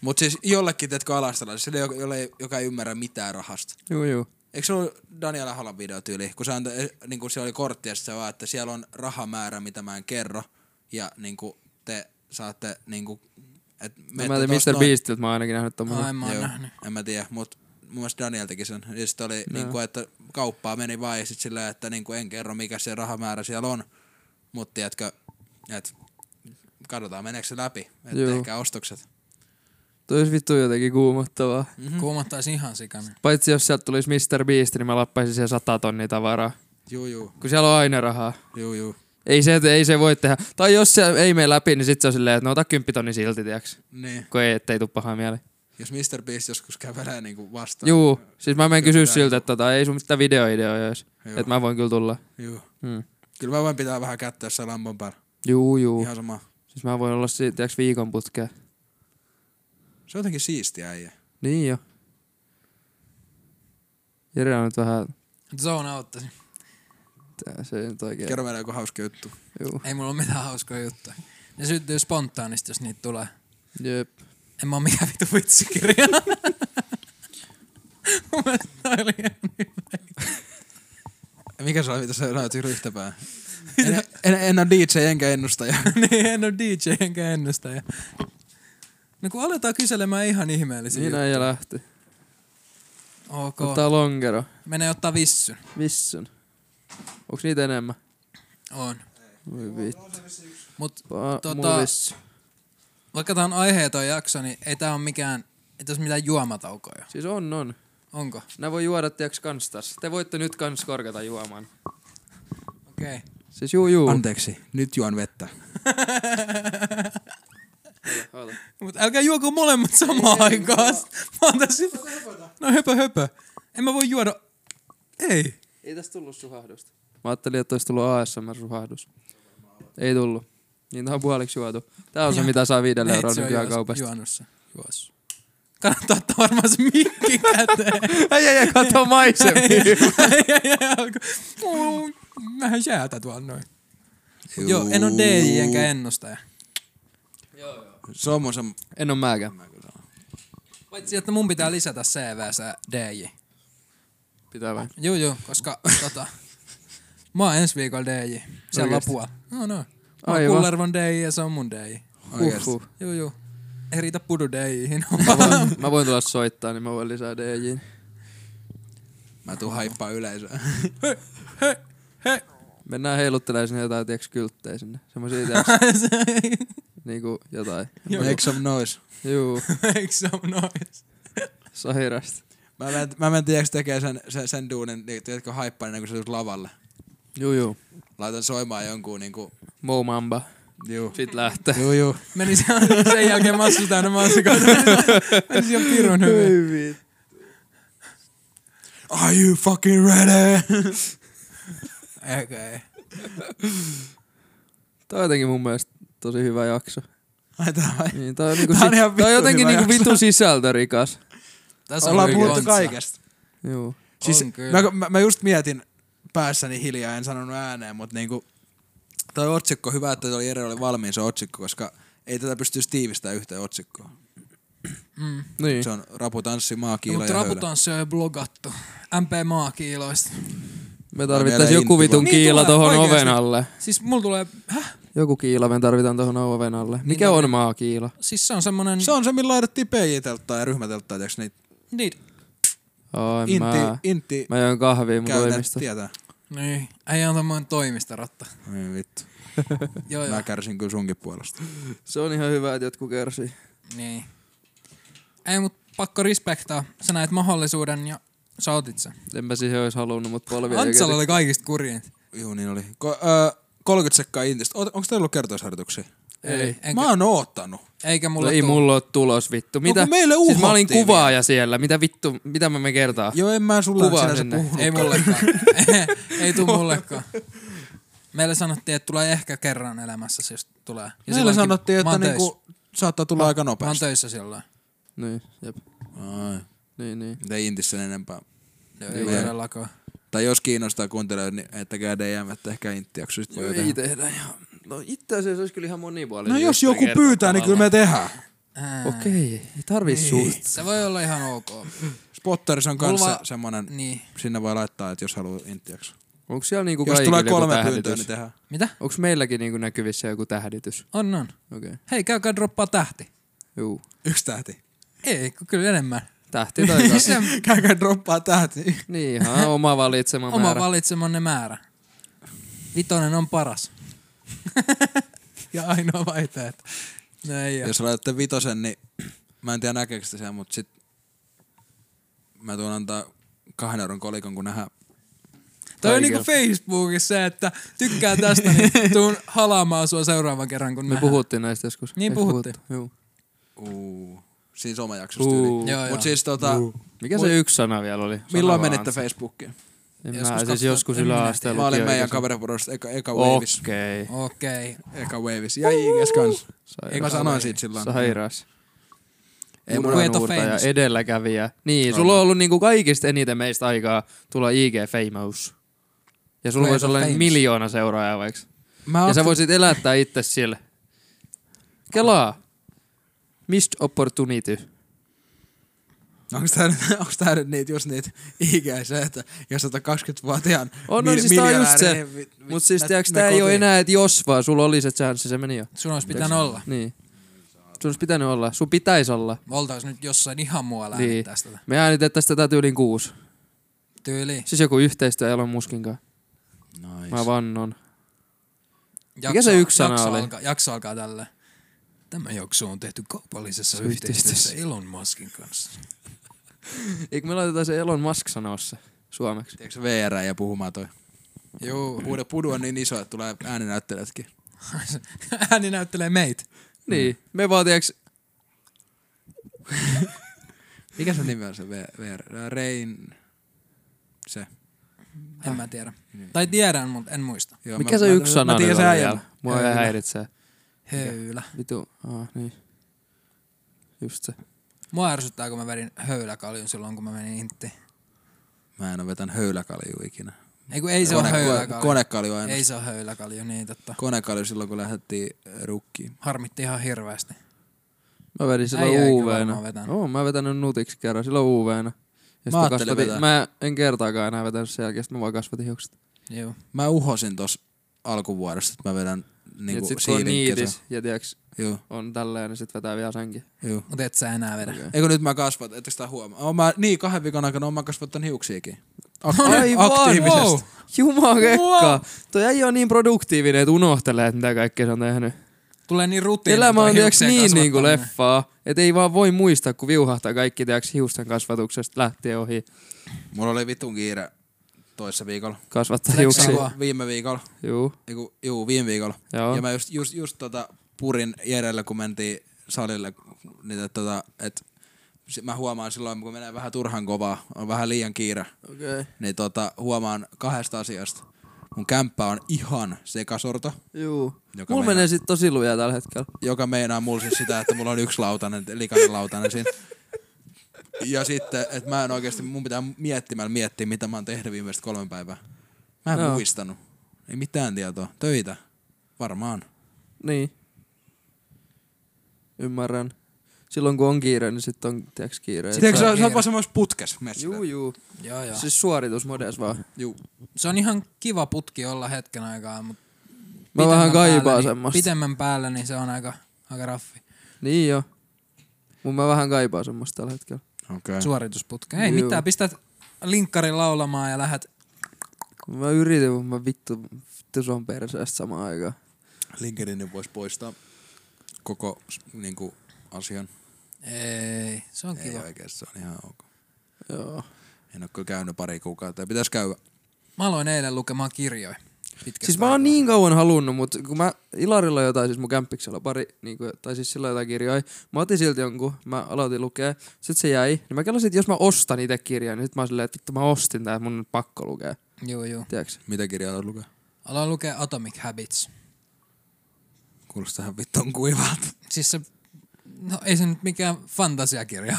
Mut siis jollekin, teetkö alastelaiselle, sille, joka, jolle, joka ei ymmärrä mitään rahasta. Juu, juu. Eikö se ollut Daniela Halan videotyyli, kun se, antoi, niin kuin se oli kortti ja se vaan, että siellä on rahamäärä, mitä mä en kerro, ja niin kuin te saatte niin kuin, et No, mä tein tosta Mr. Beastiltä, mä oon ainakin nähnyt tommosen. Ai mä oon Joo, nähnyt. en mä tiedä, mut mun mielestä Daniel teki sen. Ja sit oli niin kuin, että kauppaa meni vaan ja sit silleen, että niin kuin en kerro mikä se rahamäärä siellä on, mut tiedätkö, että katsotaan meneekö se läpi, että tehkää ostokset. Toi olisi vittu jotenkin kuumottavaa. Mm. Kuumottaisi ihan sikana. Paitsi jos sieltä tulisi Mr. Beast, niin mä lappaisin siellä 100 tonnia tavaraa. Juu, juu, Kun siellä on aina rahaa. juu, juu. Ei se, ei se voi tehdä. Tai jos se ei mene läpi, niin sit se on silleen, että no ota 10 tonni silti, tiiäks. Niin, Kun ei, ettei tuu pahaa mieli. Jos Mr. Beast joskus kävelee niinku vastaan. Juu, siis mä menen kysyä Kyllä. siltä, että tota, ei sun mitään videoideoja jos. Joo. Että mä voin kyllä tulla. Juu. Hmm. Kyllä mä voin pitää vähän kättä jossain lampon päällä. Juu, juu. Ihan sama. Siis mä voin olla siitä, tiiäks, viikon putkeen. Se on jotenkin siistiä äijä. Niin jo. Jere on nyt vähän... Zone auttasi. Tää, se ei nyt oikein... Kerro meille joku hauska juttu. Juu. Ei mulla ole mitään hauskoja juttuja. Ne syntyy spontaanisti, jos niitä tulee. Jep. En mä oo mikään vitu vitsikirja. Mun mielestä tää oli ihan hyvä. Mikä se oli, mitä sä sanoit ryhtäpää? En, en, en ole DJ enkä ennustaja. niin, en oo DJ enkä ennustaja. No kun aletaan kyselemään ihan ihmeellisiä Niin juttuja. ja lähti. Ok. Ottaa longero. Menee ottaa vissyn. Vissun. Onks niitä enemmän? On. Voi vittu. Mut Pa- Tota- mulla. Vaikka tää on aiheeton jakso, niin ei tää on mikään, ei tässä mitään juomataukoja. Siis on, on. Onko? Nää voi juoda tiiäks kans tässä. Te voitte nyt kans korkata juomaan. Okei. Okay. Siis juu juu. Anteeksi, nyt juon vettä. Mutta älkää juoko molemmat samaan aikaan. Mä oon tässä... No höpö höpö. En mä voi juoda... Ei. Ei tästä tullut suhahdusta. Mä ajattelin, että olisi tullut ASMR-suhahdus. Ei tullut. Niin tää on puoliksi juotu. Tää on se, mitä saa viidellä euroa on nykyään juos- kaupasta. Juonossa. Juos. Kannattaa ottaa varmaan se mikki käteen. Ei, ei, ei, kato maisemia. Ei, ei, alko- Mm, Vähän jäätä tuolla noin. Joo, en oo DJ enkä ennustaja. Se on mun se... en oo mäkään. Paitsi, että mun pitää lisätä CVssä DJ. Pitää vai? Joo, joo, koska tota, mä oon ensi viikolla DJ. Siellä Oikeesti? lapua. No, no. Aivan. Kullervon DJ ja se on mun DJ. Oikeesti. Huhhuh. Joo, joo. Ei riitä pudu DJihin. Mä voin, mä voin tulla soittaa, niin mä voin lisää DJin. Mä tuun haippaa yleisöä. He, he. Mennään heiluttelemaan sinne jotain, tiiäks, kylttejä sinne. Semmosia, tiiäks, niinku jotain. Joo. Make some noise. Juu, Make some noise. sairasta. Mä menen, mä menen tiiäks tekee sen, sen, sen duunin, niin tiedätkö, haippaa ennen kuin se tulet lavalle. Juu, juu. Laitan soimaan jonkun niinku... Mo Mamba. Juu. Sit lähtee. Juu, juu. Meni sen, sen jälkeen massu täynnä mansikoita. Meni ihan pirun hyvin. Are you fucking ready? Okei. Tää on jotenkin mun mielestä tosi hyvä jakso. Ai tää vai? Niin, tää on, niinku Tää on si- ihan tää on jotenkin niinku vittu sisältörikas. Tässä Ollaan puhuttu kaikesta. Juu. Siis mä, mä, mä, just mietin päässäni hiljaa, en sanonut ääneen, mutta niinku, toi otsikko, hyvä, että toi Jere oli valmiin se otsikko, koska ei tätä pystyisi tiivistämään yhteen otsikkoon. Mm. Niin. Se on raputanssi, No, maakiila mutta ja raputanssi on jo blogattu. MP Maakiiloista. Me vielä tarvittais joku vitun vaan. kiila Niin tulee, tohon oikeesti. oven alle. Siis mulla tulee... Häh? Joku kiila me tarvitaan tohon oven alle. Mikä Niin, on maakiila? Siis se on semmonen... Se on se, millä laitettiin PJ-telttaa ja ryhmätelttaa, tiiäks niitä Niin. Ai intti, mä. intti Mä join kahvia mun toimista. tietää. Niin. Ei on tommonen toimistorotta. Ei vittu. Joo, joo. Mä kärsin kyllä sunkin puolesta. Se on ihan hyvä, että jotkut kärsii. Niin. Ei, mut pakko respektaa. Sä näet mahdollisuuden ja sä otit sen. En mä siihen ois halunnut, mut polvia ei Antsalla oli kaikista kurjin. Juu, niin oli. Ko, ö, 30 sekkaa intistä. Onko teillä ollut kertoisharjoituksia? Ei. Enkä, Mä oon oottanut. eikä No mulla ei tuu. mulla oo tulos vittu. Mitä? kun meille siis mä olin kuvaaja siellä. Mitä vittu? Mitä mä me kertaa? Joo, en mä sulle Kuvaa sinänsä puhunut. Ei mullekaan. ei tuu mullekaan. Meille sanottiin, että tulee ehkä kerran elämässä, jos tulee. Ja Meillä silloinkin sanottiin, mä että niinku, saattaa tulla aika Mä oon nopeasti. töissä silloin. Niin, jep. Ai. Niin, niin. Ei intis sen enempää. Joo, ei todellakaan. Tai jos kiinnostaa kuuntelijoita, niin heittäkää DM, että ehkä sit voi Joo, tehdä. ei tehdä ihan. No itse asiassa olisi kyllä ihan monipuolinen. No jos joku pyytää, niin kyllä me tehdään. Ää, Okei, ei tarvii suht. Se voi olla ihan ok. Spotteris on Mulla kanssa semmonen, Niin. sinne voi laittaa, että jos haluaa intti-jakso. Onko siellä niinku Jos tulee joku kolme pyyntöä, niin tehdään. Mitä? Onko meilläkin niinku näkyvissä joku tähditys? On, on. Okei. Okay. Hei, käykää droppaa tähti. Juu. Yksi tähti. Ei, kyllä enemmän. Tähti tai kaksi. Käykää droppaa tähti. niin, ihan oma valitsema oma määrä. valitsemanne määrä. Vitonen on paras. ja ainoa vaihtoehto. No ei oo. Jos laitatte vitosen, niin mä en tiedä näkeekö sitä sen, mutta sit mä tuon antaa kahden euron kolikon, kun nähdään. Toi on niinku Facebookissa se, että tykkää tästä, niin tuun halaamaan sua seuraavan kerran, kun Me nähdään. puhuttiin näistä joskus. Niin Eikö puhuttiin. Juu. Uu, siinä somajaksosta Uu. yli. Joo, joo. Mut siis tota, Mikä Voi- se yksi sana vielä oli? Sano milloin menitte. Facebookiin? En Joskus mä, siis 2000 joskus yläasteella. Mä olin meidän kaveriporasta eka, eka Waves. Okei. Okei. Eka Waves. Ja IGS kans. Sairas. Mä sanoin siitä silloin. Sairas. Ei mun famous. edelläkävijä. Niin, sulla on ollut niinku kaikista eniten meistä aikaa tulla IG famous. Ja sulla voisi olla famous. miljoona seuraajaa vaikka. Mä Ja sä voisit elättää itse sille. Kelaa. Missed opportunity. Onks tää, nyt- onks tää nyt niitä, just niitä IGS, että jos sä 20-vuotiaan On, no, siis tää on just se. niin vi- Mut siis tiiäks, tää ei oo kotiin. enää, että jos vaan sulla oli se chanssi, se meni jo. Sun olisi pitänyt olla. Niin. Sun olisi pitänyt olla. Sun pitäisi olla. Me oltais nyt jossain ihan muualla Niin. niin. tästä. Me äänitettäis tätä tyyliin kuusi. Tyyli. Siis joku yhteistyö Elon Muskin kanssa. Nice. Mä vannon. Jakso, se yksi sana jakso oli? Alkaa, jakso alkaa tällä. Tämä jakso on tehty kaupallisessa Yhteistyössä. yhteistyössä Elon Muskin kanssa. Eikö me laitetaan se Elon Musk sanoa suomeksi? Tiedätkö VR ja puhumaan toi? Joo. Huude pudu on niin iso, että tulee ääninäyttelijätkin. Ääni näyttelee meitä. Niin. Me vaan tiiäks... Mikä se nimi on se VR? Rain... Se. En mä tiedä. Niin. Tai tiedän, mutta en muista. Joo, Mikä mä, se yksi sana on vielä? Mua ei häiritse. Höylä. Vitu. Ah, niin. Just se. Mua ärsyttää, kun mä vedin höyläkaljun silloin, kun mä menin inttiin. Mä en oo vetänyt höyläkalju ikinä. Ei kun ei se ole Kone- höyläkalju. Konekalju aina. Ei se ole höyläkalju, niin totta. Konekalju silloin, kun lähdettiin rukkiin. Harmitti ihan hirveästi. Mä vedin silloin Äijä kyllä UV-nä. mä oon vetänyt nutiksi kerran, silloin UV-nä. Ja Mä mä, kasvatin, vetää. mä en kertaakaan enää vetänyt sen jälkeen, mä vaan kasvatin hiukset. Joo. Mä uhosin tos alkuvuodesta, että mä vedän Niin niinku sit kun on niidis ja tiiäks, Joo, on tälleen, niin sit vetää vielä senkin. joo. Mutta et sä enää vedä. Okei. Eikö nyt mä kasvat, ettekö sitä huomaa? Oon mä, niin, kahden viikon aikana oon mä kasvattanut hiuksiakin. Aivan! aktiivisesti. Wow. Jumakekka! Toi äijä on niin produktiivinen, että unohtelee, että mitä kaikkea se on tehnyt. Tulee niin rutiini. Elämä on tiiäks niin niinku kasvattaminen. leffaa, että ei vaan voi muistaa, kun viuhahtaa kaikki tiiäks hiusten kasvatuksesta lähtien ohi. Mulla oli vitun kiire toissa viikolla. Kasvattaa hiuksia. Viime viikolla. Juu, Eiku, juu, viime viikolla. joo. Ja mä just, just, just tota, purin Jerelle, kun mentiin salille, niin että tota, et, sit mä huomaan silloin, kun menee vähän turhan kovaa, on vähän liian kiire, Okei. niin tota, huomaan kahdesta asiasta. Mun kämppä on ihan sekasorto, Juu. Joka Mulla meinaa- menee sit tosi lujaa tällä hetkellä. joka meinaa mulla siis sitä, että mulla on yksi lautanen, likainen lautanen siinä. Ja sitten, että mä en oikeesti, mun pitää miettimällä miettiä, mitä mä oon tehnyt viimeiset kolme päivää. Mä en Joo. muistanut. Ei mitään tietoa. Töitä. Varmaan. Niin. Ymmärrän. Silloin kun on kiire, niin sit on tiiäks kiire. Sitten Et sä, saa- sä oot vaan semmois putkes. Juu, juu. Joo, joo. Siis suoritusmodes vaan. Juu. Se on ihan kiva putki olla hetken aikaa, mutta Mä vähän kaipaan päällä, semmoista. Niin, pitemmän päällä, niin se on aika, aika raffi. Niin jo. Mun mä vähän kaipaan semmoista tällä hetkellä. Okei. Okay. Suoritusputka. Ei Joo. mitään, pistät linkkarin laulamaan ja lähdet. Mä yritin, mutta mä vittu, vittu se on perseestä samaan aikaan. LinkedInin voisi poistaa koko s- niinku, asian. Ei, se on Ei kiva. oikeesti, se on ihan ok. Joo. En oo kyllä käynyt pari kuukautta. Ja pitäis käydä. Mä aloin eilen lukemaan kirjoja. Pitkästä Siis mä oon niin kauan halunnut, mutta kun mä Ilarilla jotain, siis mun kämppiksellä pari, niin kuin, tai siis sillä jotain kirjoja, mä otin silti jonkun, mä aloitin lukea, sit se jäi, niin mä kelasin, että jos mä ostan itse kirjan, niin sit mä oon silleen, että vittu mä ostin tää, että mun on pakko lukea, Joo, joo. tiedätkö? Mitä kirjaa olet lukea? Aloin lukea Atomic Habits. Kuulostaa ihan vittun kuivalta. Siis se, no ei se nyt mikään fantasiakirja.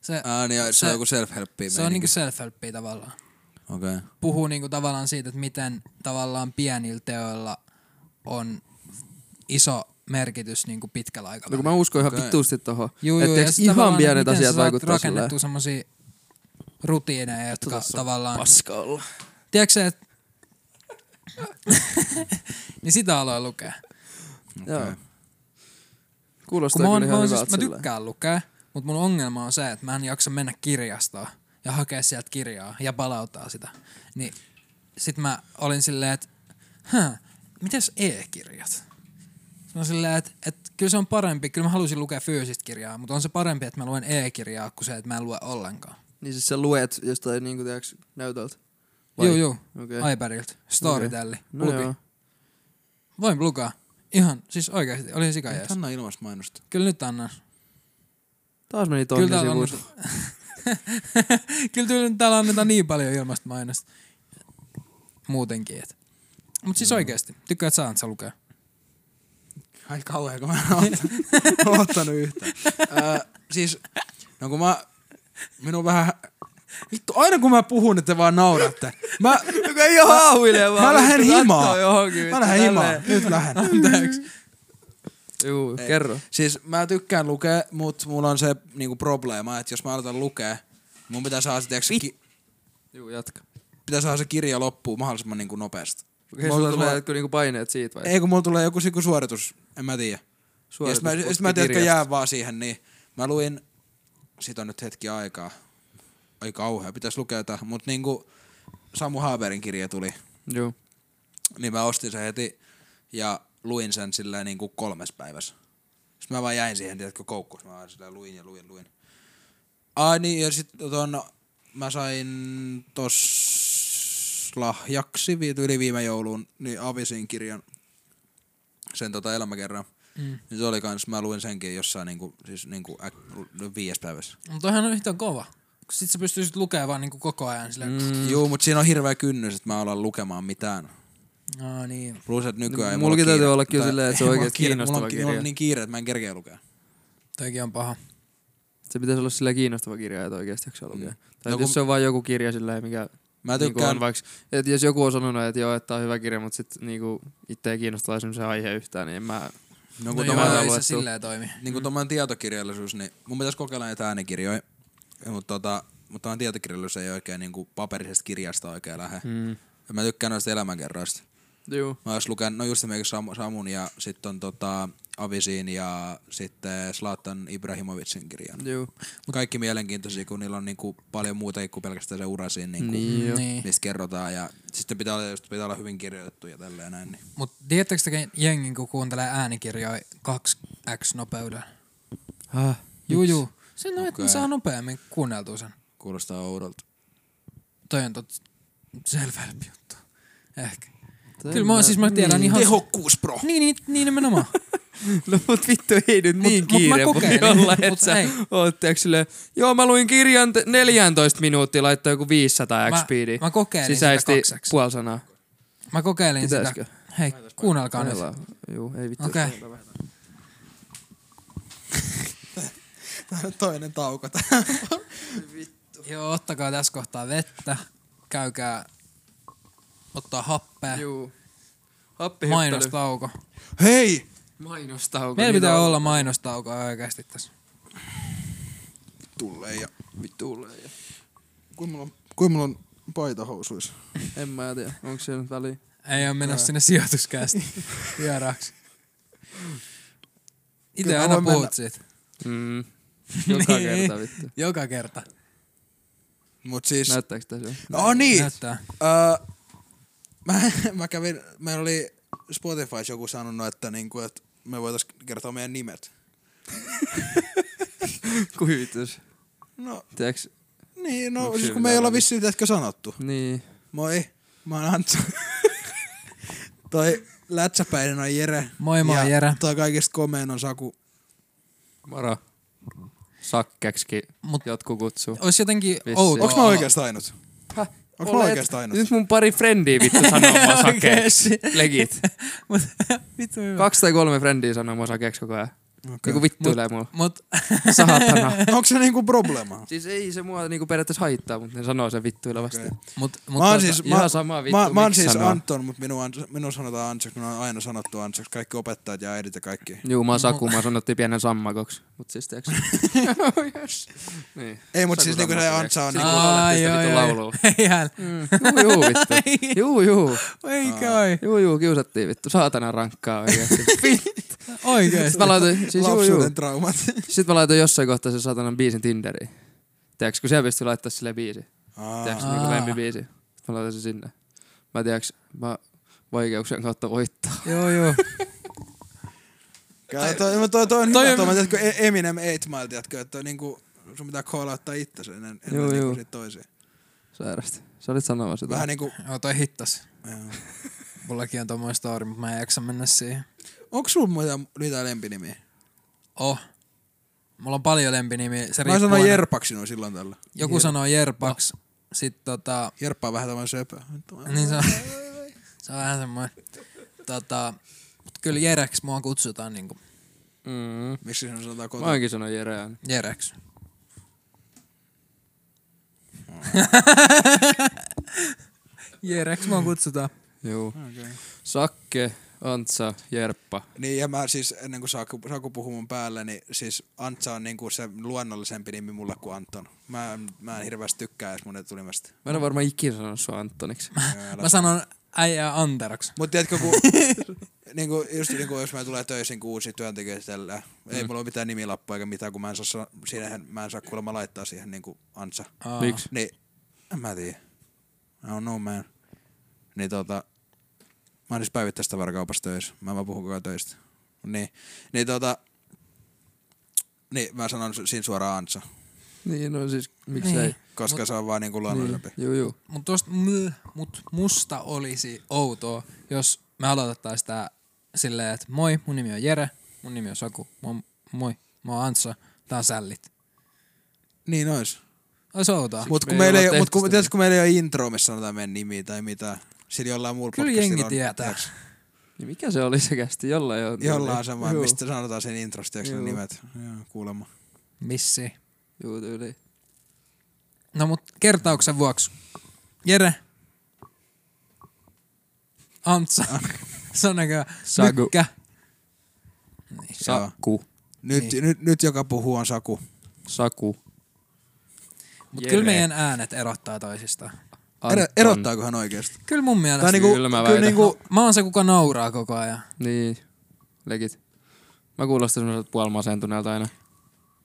Se, Ää, niin, se, se on joku self-helppi se on niinku self-helpia tavallaan. Okei. Okay. Puhuu niinku tavallaan siitä, että miten tavallaan pienillä teoilla on iso merkitys niinku pitkällä No kun aikavälillä. mä uskon ihan Okei. vittuusti tohon, Juu, että juu, ja ihan tavallaan, pienet miten sä asiat saat vaikuttaa silleen. rakennettua semmosia rutiineja, jotka Tossa tavallaan... Paska olla. Tiedätkö että... niin sitä aloin lukea. Joo. Okei. Kuulostaa Kun mä, oon, kyllä mä, ihan oon siis, hyvältä mä tykkään lukea, mutta mun ongelma on se, että mä en jaksa mennä kirjastoon ja hakea sieltä kirjaa ja palauttaa sitä. Niin sit mä olin silleen, että hä, mitäs e-kirjat? Mä silleen, että, että kyllä se on parempi, kyllä mä halusin lukea fyysistä kirjaa, mutta on se parempi, että mä luen e-kirjaa kuin se, että mä en lue ollenkaan. Niin siis sä luet jostain niinku tiiäks näytöltä. Joo, joo, Okei. okay. iPadilta, Storytelli, No luki. joo. Voin lukaa. Ihan, siis oikeasti, oli Et sikajees. anna ilmasta mainosta. Kyllä nyt annan. Taas meni on, sivuun. kyllä täällä- täällä annetaan niin paljon ilmasta mainosta. Muutenkin. Et. Mut siis oikeesti, tykkäät sä Antsa lukea? Ai kauhean, kun mä en ottanut, ottanut yhtään. Öö, siis, no kun mä, minun vähän, vittu, aina kun mä puhun, että te vaan nauratte. Mä, Joka ei vaan. mä lähden himaan. Mä lähden himaan. Nyt lähden. Anteeksi. Juu, kerro. Siis mä tykkään lukea, mut mulla on se niinku probleema, että jos mä aloitan lukea, mun pitää saada se, tiiäks, ki- Juu, jatka. pitää saada se kirja loppuun mahdollisimman niinku nopeasti. Okei, Mulla sulla tulee jotkut niinku paineet siitä vai? Ei kun mulla tulee joku suoritus, en mä tiedä. Ja sit mä, sit mä tiedän, että jää vaan siihen, niin mä luin, sit on nyt hetki aikaa. Ai kauhea, pitäis lukea jotain, mut niinku Samu Haaberin kirja tuli, Joo. niin mä ostin sen heti ja luin sen silleen niinku kolmes päivässä. Sitten mä vaan jäin siihen, tiedätkö, koukkuun. Mä vaan silleen luin ja luin, luin. Ai niin, ja sit ton, mä sain tos lahjaksi yli viime jouluun, niin Avisin kirjan, sen tota elämäkerran. Mm. Niin se oli kans, mä luin senkin jossain niinku, siis niinku äk, viides päivässä. Mutta toihan on yhtä kova. Sit sä pystyisit lukemaan vaan niinku koko ajan silleen. Mm. Juu, mut siinä on hirveä kynnys, että mä alan lukemaan mitään. Aa, niin. Plus, että nykyään ei Mullakin mulla täytyy kiire- olla kyllä silleen, että se on mulla kiire, kiinnostava mulla on, Mulla kirja. on niin kiire, että mä en kerkeä lukea. Toikin on paha. Se pitäisi olla sillä kiinnostava kirja, että oikeasti jaksaa lukea. Mm. Tai No jos kun- se on vain joku kirja silleen, mikä Mä niinku tykkään, on vaikka, että jos joku on sanonut, että joo, että on hyvä kirja, mutta sit niinku itse ei kiinnostaa esimerkiksi se aihe yhtään, niin en mä... no No kun joo, tommonen, ole ei se silleen toimi. niin kuin tommonen tietokirjallisuus, niin mun pitäisi kokeilla näitä äänikirjoja. Mutta tota, mutta tommonen tietokirjallisuus ei oikein niinku paperisesta kirjasta oikein lähde. Mm. Ja mä tykkään noista elämänkerroista. Juu. Mä ois lukenut, no just esimerkiksi Sam- Samun ja sitten on tota Avisin ja sitten Zlatan Ibrahimovicin kirjan. Juu. Kaikki mielenkiintoisia, kun niillä on niinku paljon muutakin kuin pelkästään se ura siinä, niinku, Niin joo. Niin. mistä kerrotaan. Ja sitten pitää olla, just pitää olla hyvin kirjoitettu ja tälleen näin. Niin. Mut tiedättekö te jengin, kun kuuntelee äänikirjoja 2x nopeudella? Ah. Juu, juu. Sen on, että ne Okei. saa nopeammin kuunneltua sen. Kuulostaa oudolta. Toi on tot self-help juttu. Ehkä. Kyllä mä, siis mä tiedän ihan... Tehokkuus, bro! Niin, niin, niin nimenomaan. No mut vittu ei nyt Mut- niin mut mä kiire voi kokeilin, olla, mut että sä ei. oot silleen, joo mä luin kirjan te- 14 minuuttia, laittoi joku 500 Mä- XPD. mä kokeilin sitä Sisäisti kakseksi. puoli sanaa. Mä kokeilin Pitäisikö? sitä. Hei, kuunnelkaa nyt. Juu, ei vittu. Okei. Toinen tauko. Joo, ottakaa tässä kohtaa vettä. Käykää ottaa happea. Juu. Happi Mainostauko. Hei! Mainostauko. Meillä niin pitää on. olla mainostauko oikeasti tässä. Tulee ja... Ulle. ja- Kuin mulla on, kuin mulla on paita housuissa? En mä tiedä, onko se nyt väliä. Ei ole menossa sinne sijoituskäästi vieraaksi. Itse aina puhut mennä. siitä. Mm. Joka Niin. kerta vittu. Joka kerta. Mut siis... Näyttääks tässä jo? No niin! Näyttää. Öö, mä, mä kävin, meillä oli Spotifys joku sanonut, että, niinku, että me voitais kertoa meidän nimet. Kuvitus. No, Tiedäks? niin, no Onks siis kun me ei olla vissiin tätkö sanottu. Niin. Moi, mä oon Antsu. toi lätsäpäinen on Jere. Moi moi ja Jere. toi kaikista komeen on Saku. Moro. Sakkeksi Mut jotkut kutsuu. ois jotenkin Vissiin. outoa. Onks mä oikeastaan ainut? Onks mä Olet- oikeastaan ainut? Nyt mun pari frendiä vittu sanoo mua sakeeksi. Legit. Mut vittu hyvä. Kaksi tai kolme frendiä sanoo mua sakeeksi koko ajan. Okay. Niinku vittuilee mulla. Mut Saatana. Onks se niinku probleema? siis ei se mua niinku periaatteessa haittaa, mutta ne sanoo sen vittuilevasti. Okei. mut mut Mä oon siis, ihan mä, sama vittu, mä, mä oon siis sanoo. Anton, mutta minun, minun sanotaan Antsoksi, minun on aina sanottu Antsoksi. Kaikki opettajat ja äidit ja kaikki. Juu, mä oon Saku, mä sanottiin pienen sammakoksi. Mut siis tiiäks. yes. Niin. Ei, mutta Saku siis niinku se Antsa on niinku... Niinku joo, vittu joo, laulua. Eihän. Mm. Juu, juu, vittu. Juu, juu. Eikä oi. Juu, juu, kiusattiin vittu. Saatana rankkaa oikeesti. Oikeesti. Sitten mä laitoin, siis juu, juu. Lapsuuden traumat. Sitten mä laitoin jossain kohtaa sen saatanan biisin Tinderiin. Tiedätkö, kun siellä pystyy laittaa sille biisi. Tiedätkö, Aa. niinku lempibiisi. Sitten mä laitan sen sinne. Mä tiedätkö, mä vaikeuksien kautta voittaa. Joo, joo. Kyllä, toi, toi, toi, on Toi hyvä, on- toi, mä tiedätkö, E- Eminem 8 Mile, tiedätkö, että niinku, sun pitää koolauttaa itsesi ennen, ennen Joo, niinku joo. sit toisia. Sairasti. Sä olit sanomassa sitä. Vähän niinku, Joo, toi hittas. joo. Mullakin on tommoinen story, mutta mä en jaksa mennä siihen. Onks sulla mitään, mitään lempinimiä? Oh. Mulla on paljon lempinimiä. Se Mä sanoin Jerpaksi sinun silloin tällä. Joku Jer- sanoo Jerpaks. Sitten tota... Jerppa on vähän tämmöinen söpö. Niin se on, se on vähän semmoinen. Tota, mut kyllä Jereks mua kutsutaan niinku Mm. Miksi sinun sanotaan Mä kotona? oonkin sanoin Jere aina. Jereks. Jereks mua kutsutaan. Juu. Okay. Sakke, Antsa, Jerppa. Niin ja mä siis ennen kuin Saku, Saku puhuu mun päälle, niin siis Antsa on niinku se luonnollisempi nimi mulle kuin Anton. Mä, en- mä en hirveästi tykkää edes mun etunimestä. Mä en ole varmaan ikinä sanonut sua Antoniksi. Mä sanon äijää Anteroks. Mut tiedätkö, kun, niinku, just niinku, jos mä tulee töisin kuin uusi työntekijä tällä, ei mulla ole mitään nimilappua eikä mitään, kun mä en saa, sa- siinähän, mä en saa kuulemma laittaa siihen niinku Antsa. Miksi? Niin, en mä tiedä. I don't know man. Niin tota, mä oon siis päivittäistä varakaupassa töissä. Mä vaan puhun koko ajan töistä. Niin, niin tota, niin mä sanon siinä suoraan Antsa, Niin, no siis miksei. Niin. Niin. koska Mut, se on vaan niinku luonnollisempi. Juu, juu. Mut, tosta, mh, mut musta olisi outoa, jos me aloitettaisiin tää silleen, että moi, mun nimi on Jere. Mun nimi on Saku. Moi. Moi. Mä oon Antsa. Tää on Sällit. Niin ois. Ois outoa. Mut kun Me meillä ei mut kun, kun meillä ei ole intro, missä sanotaan meidän nimi tai mitään. Sillä jollain muulla Kyllä jengi on, tietää. Niin mikä se oli se kästi? Jollain on. Jollain on sama, Juu. mistä sanotaan sen introsta, tiedätkö ne nimet. Joo, kuulemma. Missi. Juu, tyyli. No mut kertauksen vuoksi. Jere. Antsa. Se on näköjään Saku. Mykkä. Saku. Nyt, Niin. nyt, nyt joka puhuu on Saku. Saku. Mut Jere. kyllä meidän äänet erottaa toisistaan. Anton. erottaakohan oikeesti? Kyllä mun mielestä. Tai niinku, Kyllä mä kyllä niinku, Mä oon se, kuka nauraa koko ajan. Niin. Legit. Mä kuulostan semmoiselta puolimasentuneelta aina.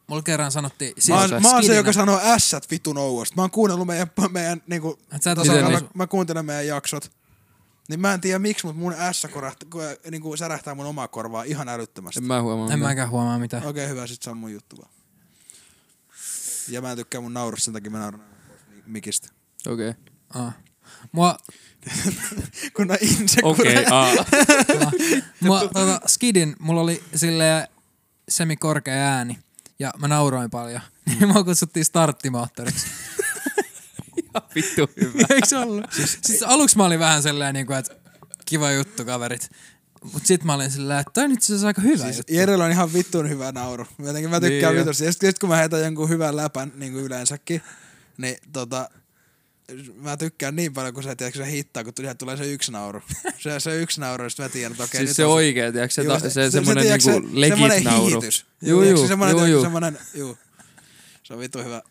Mulla kerran sanottiin... Siis mä, oon, mä oon se, joka sanoo ässät vitun ouosta. Mä oon kuunnellut meidän, meidän niinku, Et sä et osaa mä, niin. mä, kuuntelen meidän jaksot. Niin mä en tiedä miksi, mutta mun ässä korahtaa, niinku särähtää mun omaa korvaa ihan älyttömästi. En mä huomaa. En mitään. mäkään huomaa mitään. Okei, okay, hyvä, sit se on mun juttu vaan. Ja mä en tykkää mun naurusta, sen takia mä nauran mikistä. Okei. Okay. Ah. Mua, Kun on Okei, aa. mua tota, skidin, mulla oli silleen semikorkea ääni. Ja mä nauroin paljon. Niin mua kutsuttiin starttimoottoriksi. Vittu hyvä. Eikö se ollut? Siis, siis aluksi mä olin vähän sellainen, niin kuin, että kiva juttu kaverit. Mut sit mä olin silleen, että toi on itse asiassa aika hyvä Siis juttu. Jerellä on ihan vittun hyvä nauru. Jotenkin mä tykkään Niin niin vitusti. Ja sit, sit kun mä heitän jonkun hyvän läpän, niin kuin yleensäkin, niin tota, mä tykkään niin paljon, kun se, tiedätkö, se hittaa, kun siihen tulee se yksi nauru. Se, se yksi nauru, ja sit mä tiedän, että okei, Siis nyt se on oikee, tiedätkö? Se, Juu, se, semmonen tiedätkö, niinku se- semmonen legit nauru. hihitys. Juu, Tiedätkö, juu, semmonen, juu, juu. semmonen, juu. Se on vittu hyvä.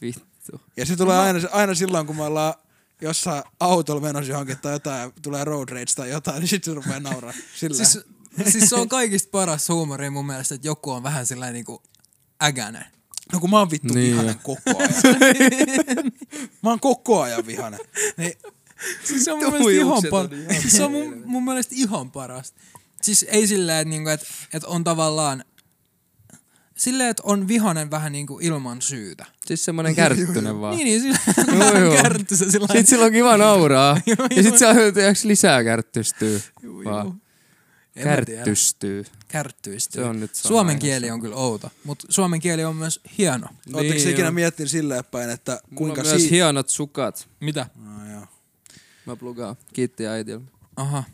Vittu. Ja se tulee aina, aina silloin, kun me ollaan jossain autolla menossa johonkin tai jotain, ja tulee road rage tai jotain, niin sit se rupeaa nauraa. Sillä. Siis, siis se on kaikista paras huumori mun mielestä, että joku on vähän sellainen niinku ägänen. No kun mä oon vittu Niin niin vihanen koko ajan. mä oon koko ajan vihanen. Niin, Siis se on mun mielestä ihan, on par- ihan se on mun, mun mielestä ihan parasta. Siis ei silleen, että niinku, et, et on tavallaan... Silleen, että on vihanen vähän niinku ilman syytä. Siis semmonen kärttynen vaan. Niin, niin silleen Joo, vähän joo. kärtty se sillä Sitten sillä on kiva nauraa. Joo, ja joo. sit se tiedätkö, lisää kärttystyy. Vaan juu. En. Kärttystyy. Kärttyistyy. Se on nyt Suomen aina kieli on kyllä outo, mutta suomen kieli on myös hieno. Oletteko Niin, ikinä joo. miettinyt silleen päin, että Mulla kuinka on myös si... hienot sukat. Mitä? No, joo. Mä plugaan. Kiitti äitillä. Aha.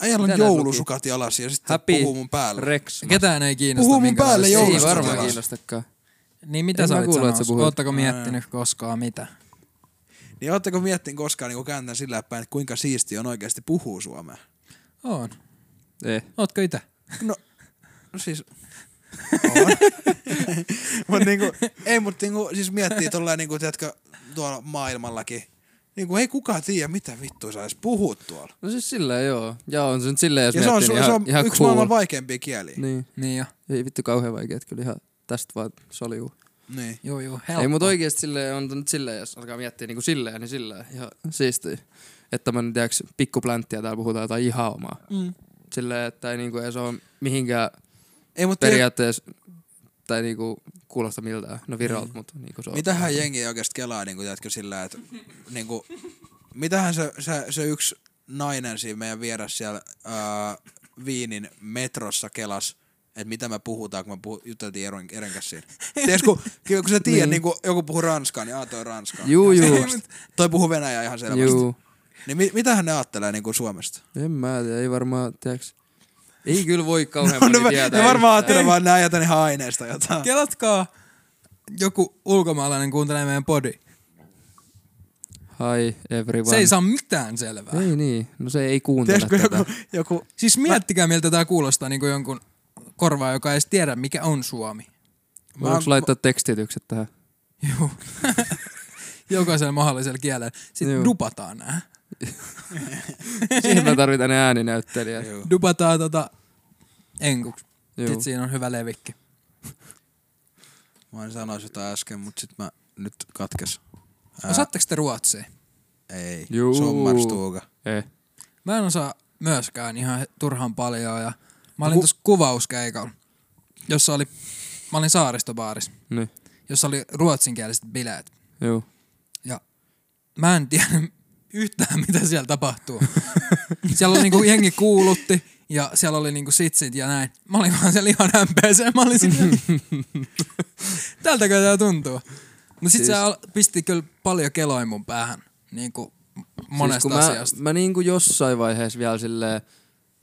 Äijällä on joulusukat jalassa ja sitten Happy puhuu mun päällä. Rex. Ketään ei kiinnosta. Puhuu mun päälle Ei joulusta varmaan kiinnostakaan. Niin mitä En sä olit puhuit. Oottako miettinyt koskaan mitä? Niin ootteko miettinyt koskaan niin kääntää sillä päin, että kuinka siisti on oikeasti puhua suomea? On. Ei. Ootko itä? No, no siis... Mut niinku, ei, mut niinku, siis miettii tolleen niinku, tiedätkö, tuolla maailmallakin. Niinku, ei kukaan tiedä, mitä vittua sä edes puhut tuolla. No siis silleen joo. Ja on se nyt silleen, jos Ja se on, se, niin se ihan, on ihan yksi cool. maailman vaikeimpia kieliä. Niin. Niin jo. Ei vittu kauhean vaikea, että kyllä ihan tästä vaan soljuu. Niin. Joo, joo. Helppo. Ei, mutta oikeesti silleen on nyt silleen, jos alkaa miettiä niinku silleen, niin silleen ihan siistiä. Että tämmönen, tiedäks, pikkupläntti ja täällä puhutaan jotain ihan omaa. Mm. Silleen, että ei niinku edes oo mihinkään Ei, mutta periaatteessa, tai niinku kuulosta miltään, no viralta, mutta niinku se on. mitähän jengi oikeasti kelaa, niinku, tiedätkö, sillä, että niinku, mitähän se, se, se yksi nainen siinä meidän vieressä siellä ää, Viinin metrossa kelas, että mitä me puhutaan, kun me puhu, juteltiin Eren, Eren kanssa siinä. Tiedätkö, kun, kun sä tiedät, Niin. niin. niin joku puhuu ranskaa, niin aah, toi ranskaa. Juu, juu. Toi puhuu venäjää ihan selvästi. Juu. Niin mi, mitähän ne ajattelee niin kuin Suomesta? En mä tiedä, ei varmaan, tiedäks. Ei kyllä voi kauhean No, moni tietää. ne varmaan ajattelee vaan, että ne ajattelee ihan aineesta jotain. Kelatkaa joku ulkomaalainen kuuntelee meidän podi. Hi everyone. Se ei saa mitään selvää. Ei niin, no se ei kuuntele Tiedätkö, tätä. joku, joku Siis miettikää, miltä tää kuulostaa niin kuin jonkun korvaa, joka ei edes tiedä, mikä on Suomi. Voinko oon- laittaa tekstitykset tähän? Joo. Jokaisella mahdollisella kielellä. Sitten Joo. dupataan nää. Siihen mä tarvitaan ne ääninäyttelijät. Joo. Dupataan tota enkuksi. Joo. Sitten siinä on hyvä levikki. Mä en sanoisi jotain äsken, mutta sit mä nyt katkes. Ää, Osaatteko te ruotsia? Ei. Juu. Sommarstuga. Ei. Mä en osaa myöskään ihan turhan paljon ja mä olin Ku- tuossa kuvauskeikalla, jossa oli, mä olin saaristobaaris, Niin. jossa oli ruotsinkieliset bileet. Joo. Ja mä en tiedä yhtään, mitä siellä tapahtuu. siellä oli niinku jengi kuulutti Ja siellä oli niinku sitsit ja näin. Mä olin vaan siellä ihan hämpeeseen. Mä olin silleen, tältäkö tää tuntuu? Mut sit Siis- se pisti kyllä paljon keloin mun päähän. Niinku monesta siis kun asiasta. Mä, mä niinku jossain vaiheessa vielä silleen,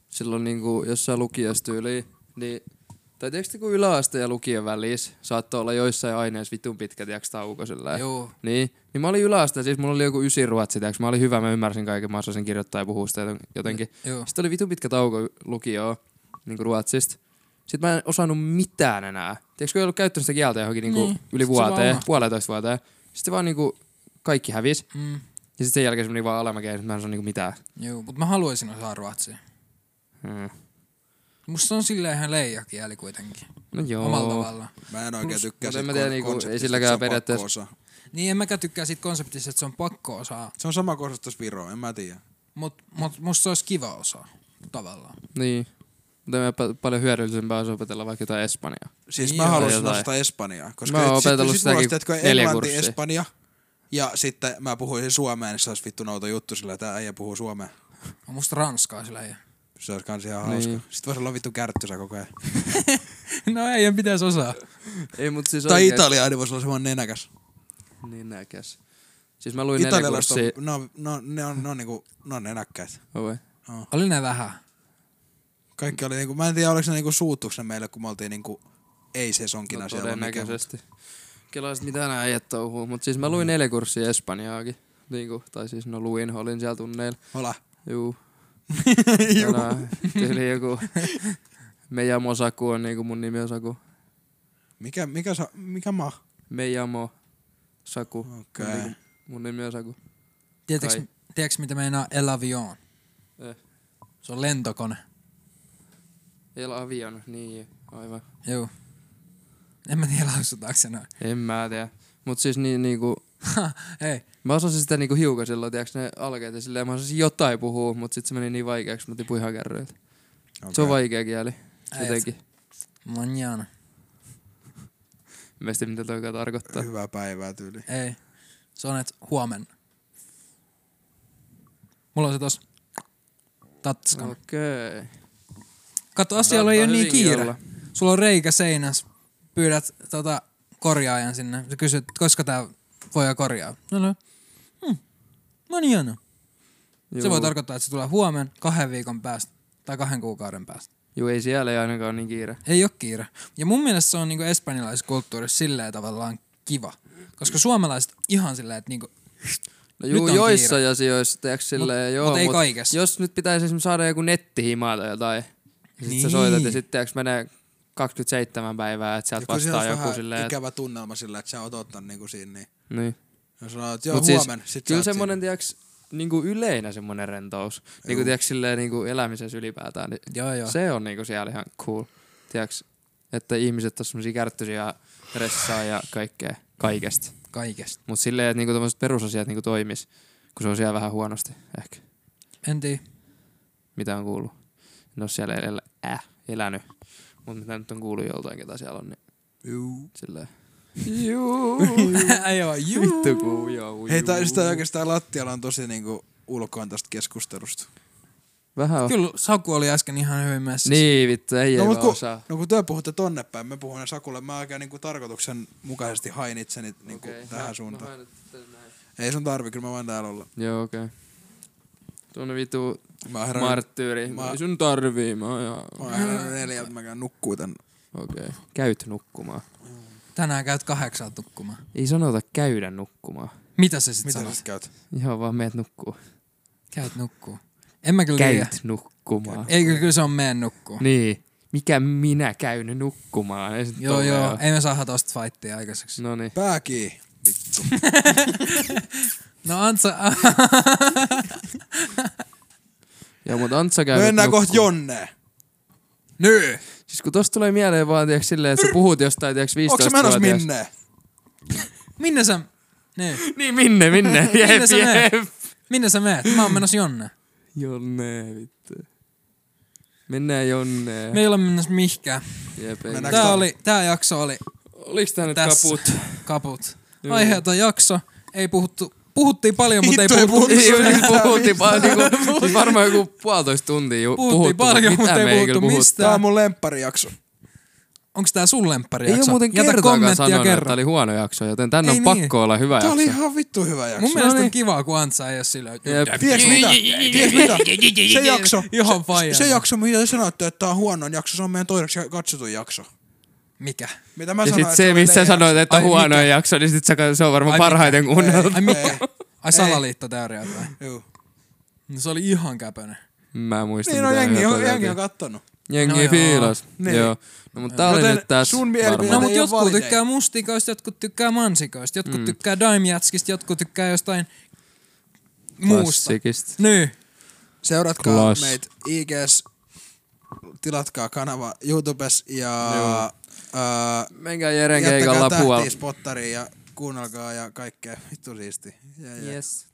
silloin niinku jossain lukiostyyliin, niin tai tiedätkö kun yläaste ja lukion välissä saattoi olla joissain aineissa vitun pitkä, tiedätkö tauko. Joo. Niin, niin mä olin yläaste, siis mulla oli joku ysi ruotsi, tiedätkö, mä olin hyvä, mä ymmärsin kaiken, mä osasin kirjoittaa ja puhua sitä joten- jotenkin. Joo. Sitten oli vitun pitkä tauko lukioon, niinku ruotsista. Sitten mä en osannut mitään enää. Tiedätkö, kun ei ollut käyttänyt sitä kieltä johonkin niinku Niin. yli se vaan vuoteen, puolentoista vuoteen. Sitten vaan niinku kaikki hävisi. Mm. Ja sitten sen jälkeen se meni vaan alamäkeen, että mä en saa niinku mitään. Joo, mutta mä haluaisin osaa ruotsia. Hmm. Musta se on silleen ihan leijakieli kuitenkin. No joo. Omalla tavallaan. Mä en oikein Plus- tykkää en siitä mä tiedä, kon- niinku, ei konseptista, silläkään että se on periaatteessa- pakko osaa. Niin en mäkään tykkää siitä konseptista, että se on pakko osaa. Se on sama kuin osattaisi Viroa, en mä tiedä. Mut, mut musta se olisi kiva osaa. Tavallaan. Niin. Mutta me pa- paljon hyödyllisempää olisi opetella vaikka jotain Espanjaa. Siis Niin mä haluaisin Jotain. osata Espanjaa. Koska Mä oon sit- opetellut sit mulla sitäkin tiedätkö, neljä Englanti, kurssia. Espanja. Ja sitten mä puhuisin suomeen, niin se olisi vittu nouto juttu sillä, että äijä puhuu suomea. On musta ranskaa sillä ei. Se olisi kans ihan Niin. hauska. Sitten voisi olla vittu kärttysä koko ajan. no ei, en pitäisi osaa. Ei, mutta siis Tai oikeesti- italiaani voisi olla semmoinen nenäkäs. Niin näkäs. Siis mä luin neljä kurssia. on, no, no, ne on, ne on, niinku, ne on nenäkkäitä. Oi. Oli ne vähän. Kaikki oli niinku, mä en tiedä oliko ne niinku suuttuks ne meille, kun me oltiin niinku ei sesonkina No, siellä. todennäköisesti. Kelaisit mitä nää äijät touhuu. Mut siis mä luin neljä kurssia Espanjaakin. Niinku, tai siis no luin, olin siellä tunneilla. Hola. Juu. Juu. Tänään Tyyli joku... Meijamo Saku on niinku mun nimi on Saku. Mikä, mikä, sa, mikä maa? Meijamo Saku. Okei. On niinku Mun nimi on Saku. Tiedätkö, mitä meinaa El Avion? Eh. Se on lentokone. El Avion, niin aivan. Joo. En mä tiedä lausutaanko se noin. En mä tiedä. Mut siis niin niinku... Ei. Mä osasin sitä niinku hiukan silloin, tiiäks ne alkeet ja silleen mä osasin jotain puhua, mut sit se meni niin vaikeaksi, mä tipuin ihan kärryiltä. Okay. Se on vaikea kieli. Jotenkin. Manjana. Mä en tiedä, mitä toi tarkoittaa. Hyvää päivää tyyli. Ei. Se on, että huomenna. Mulla on se tos tatskan. Okei. Okay. Kato, asialla ei ole niin kiire. olla. Sulla on reikä seinässä. Pyydät tota, korjaajan sinne. Sä kysyt, koska tää voi korjaa. No, no. Hmm. Manjana. Se Juu. voi tarkoittaa, että se tulee huomenna, kahden viikon päästä tai kahden kuukauden päästä. Juu, ei siellä ei ainakaan ole niin kiire. Ei ole kiire. Ja mun mielestä se on niinku espanjalaisessa kulttuurissa silleen tavallaan kiva. Koska suomalaiset ihan silleen, että niinku, No Nyt juu, on joissain kiire. asioissa, tiiäks silleen, Mut- joo, mut ei kaikessa. Jos nyt pitäisi esimerkiksi saada joku nettihimaa tai jotain, ja sit Niin. sä soitat ja sitten tiiäks menee 27 päivää, että sieltä Ja vastaa joku silleen, että... ikävä tunnelma sillä, että sä oot ottanut niinku siinä, niin Niin. jos sanoo, että joo, Mut siis huomenna, sit Kyllä semmonen, tiiäks, niinku yleinen semmonen rentous. Niinku tiiäks silleen niinku elämisessä ylipäätään, niin joo joo. se on niinku siellä ihan cool. Tiiäks, että ihmiset on semmosia kärttyisiä ressaa ja kaikkea, kaikesta. Kaikesta. Mut silleen, että niinku tommoset perusasiat niinku toimis, kun se on siellä vähän huonosti ehkä. En tiedä. Mitä on kuullut? En oo siellä elä, äh, elänyt. Mut mitä nyt on kuullut joltain, ketä siellä on, niin Juu. silleen. Juu. Vittu kuu, joo. Hei, tää, sitä oikeastaan lattialla on tosi niinku ulkoon tästä keskustelusta. Vähän on. Kyllä Saku oli äsken ihan hyvin messissä. Niin vittu, ei No, ei kun, osaa. no kun te puhutte tonne päin, me puhun Sakulle, mä oikein niinku tarkoituksen mukaisesti hain itseni niinku tähän mä- suuntaan. mä. Ei sun tarvi, kyllä mä voin täällä olla. Joo, okei. Okay. Tuonne vitu Mä marttyyri. mä- Ei sun tarvii, mä oon ihan... mä oon herännyt neljältä, mä käyn nukkuu tän. Okei. Okay. Käyt nukkumaan. Tänään käyt kahdeksan tukkumaan. Ei sanota käydä nukkumaan. Mitä se sit Mitä sanoo? sä sit käyt? Ihan vaan meet nukkuu. Käyt nukkuu. En mä kyllä. Käyt nukkumaan. Eikö kyllä se on meen nukkuu? Niin. Mikä minä käyn nukkumaan? Ei sit Joo joo, oo. ei me saada tosta fightia aikaiseksi. Noniin. Pääkii. Vittu. No Antsa, Joo, mut Antsa käy Me nyt mennään kohta. Jonneen. Nyy! Siis kun tosta tulee mieleen vaan, tiiäks, silleen, että sä puhut jostain, tiiäks, 15 Onko sä menossa minne? Minne sä... Niin. Niin, minne, minne? Jep, Minne sä meet? jep. Minne sä meet? Mä oon menossa jonne. Jonne, vittu. Mennään jonne. Me ei olla menossa mihkään. Jep, Tää, tää- oli, tää jakso oli Oliks tää nyt tässä. kaput? kaput. Joo. Aiheeton jakso. Ei puhuttu puhuttiin paljon, mutta ei puhuttu. Ei, puhuttiin vaan niinku, siis varmaan joku puolitoista tuntia ju- Puhuttiin puhuttu, paljon, mutta ei puhuttu puhuttu. mistään. Tää on mun lempparijakso. Onks tää sun lemppari Ei jakso? muuten Jätä kommenttia sanonut, että kerran. tää oli huono jakso, joten tän Ei on niin. pakko olla hyvä Tää oli jakso. ihan vittu hyvä jakso. Mun mielestä on kivaa, kun Antsa ei silleen. Jep. Tiedätkö mitä? Tiedätkö mitä? Se jakso, Ihan se, se jakso, mitä te sanoitte, että tää on huono jakso, se on meidän toiseksi katsotuin jakso. Mikä? Mitä mä Ja sanoin, sit että se, missä leijä- sanoit, että on Ai, huono mikä? jakso, niin sit se on varmaan Ai, parhaiten mikä? kuunneltu. Ai mikä? Ai salaliittoteoriat vai? Juu. No se oli ihan käpönen. Mä en muista, Niin no jengi, on, jengi on kattonut. Jengi No joo. fiilas. Niin. Joo. No mutta tää oli nyt tässä sun mielipide- No mutta jotkut valideja. tykkää mustikoista, jotkut tykkää mansikoista, jotkut Mm. tykkää daimjatskista, jotkut tykkää jostain muusta. Klassikista. Niin. Seuratkaa Klas. meitä IGS, tilatkaa kanava YouTubes ja Joo. Ää, Menkää Jeren keikalla puolella. spottariin ja kuunnelkaa ja kaikkea. Vittu siisti. Ja, ja. Yes.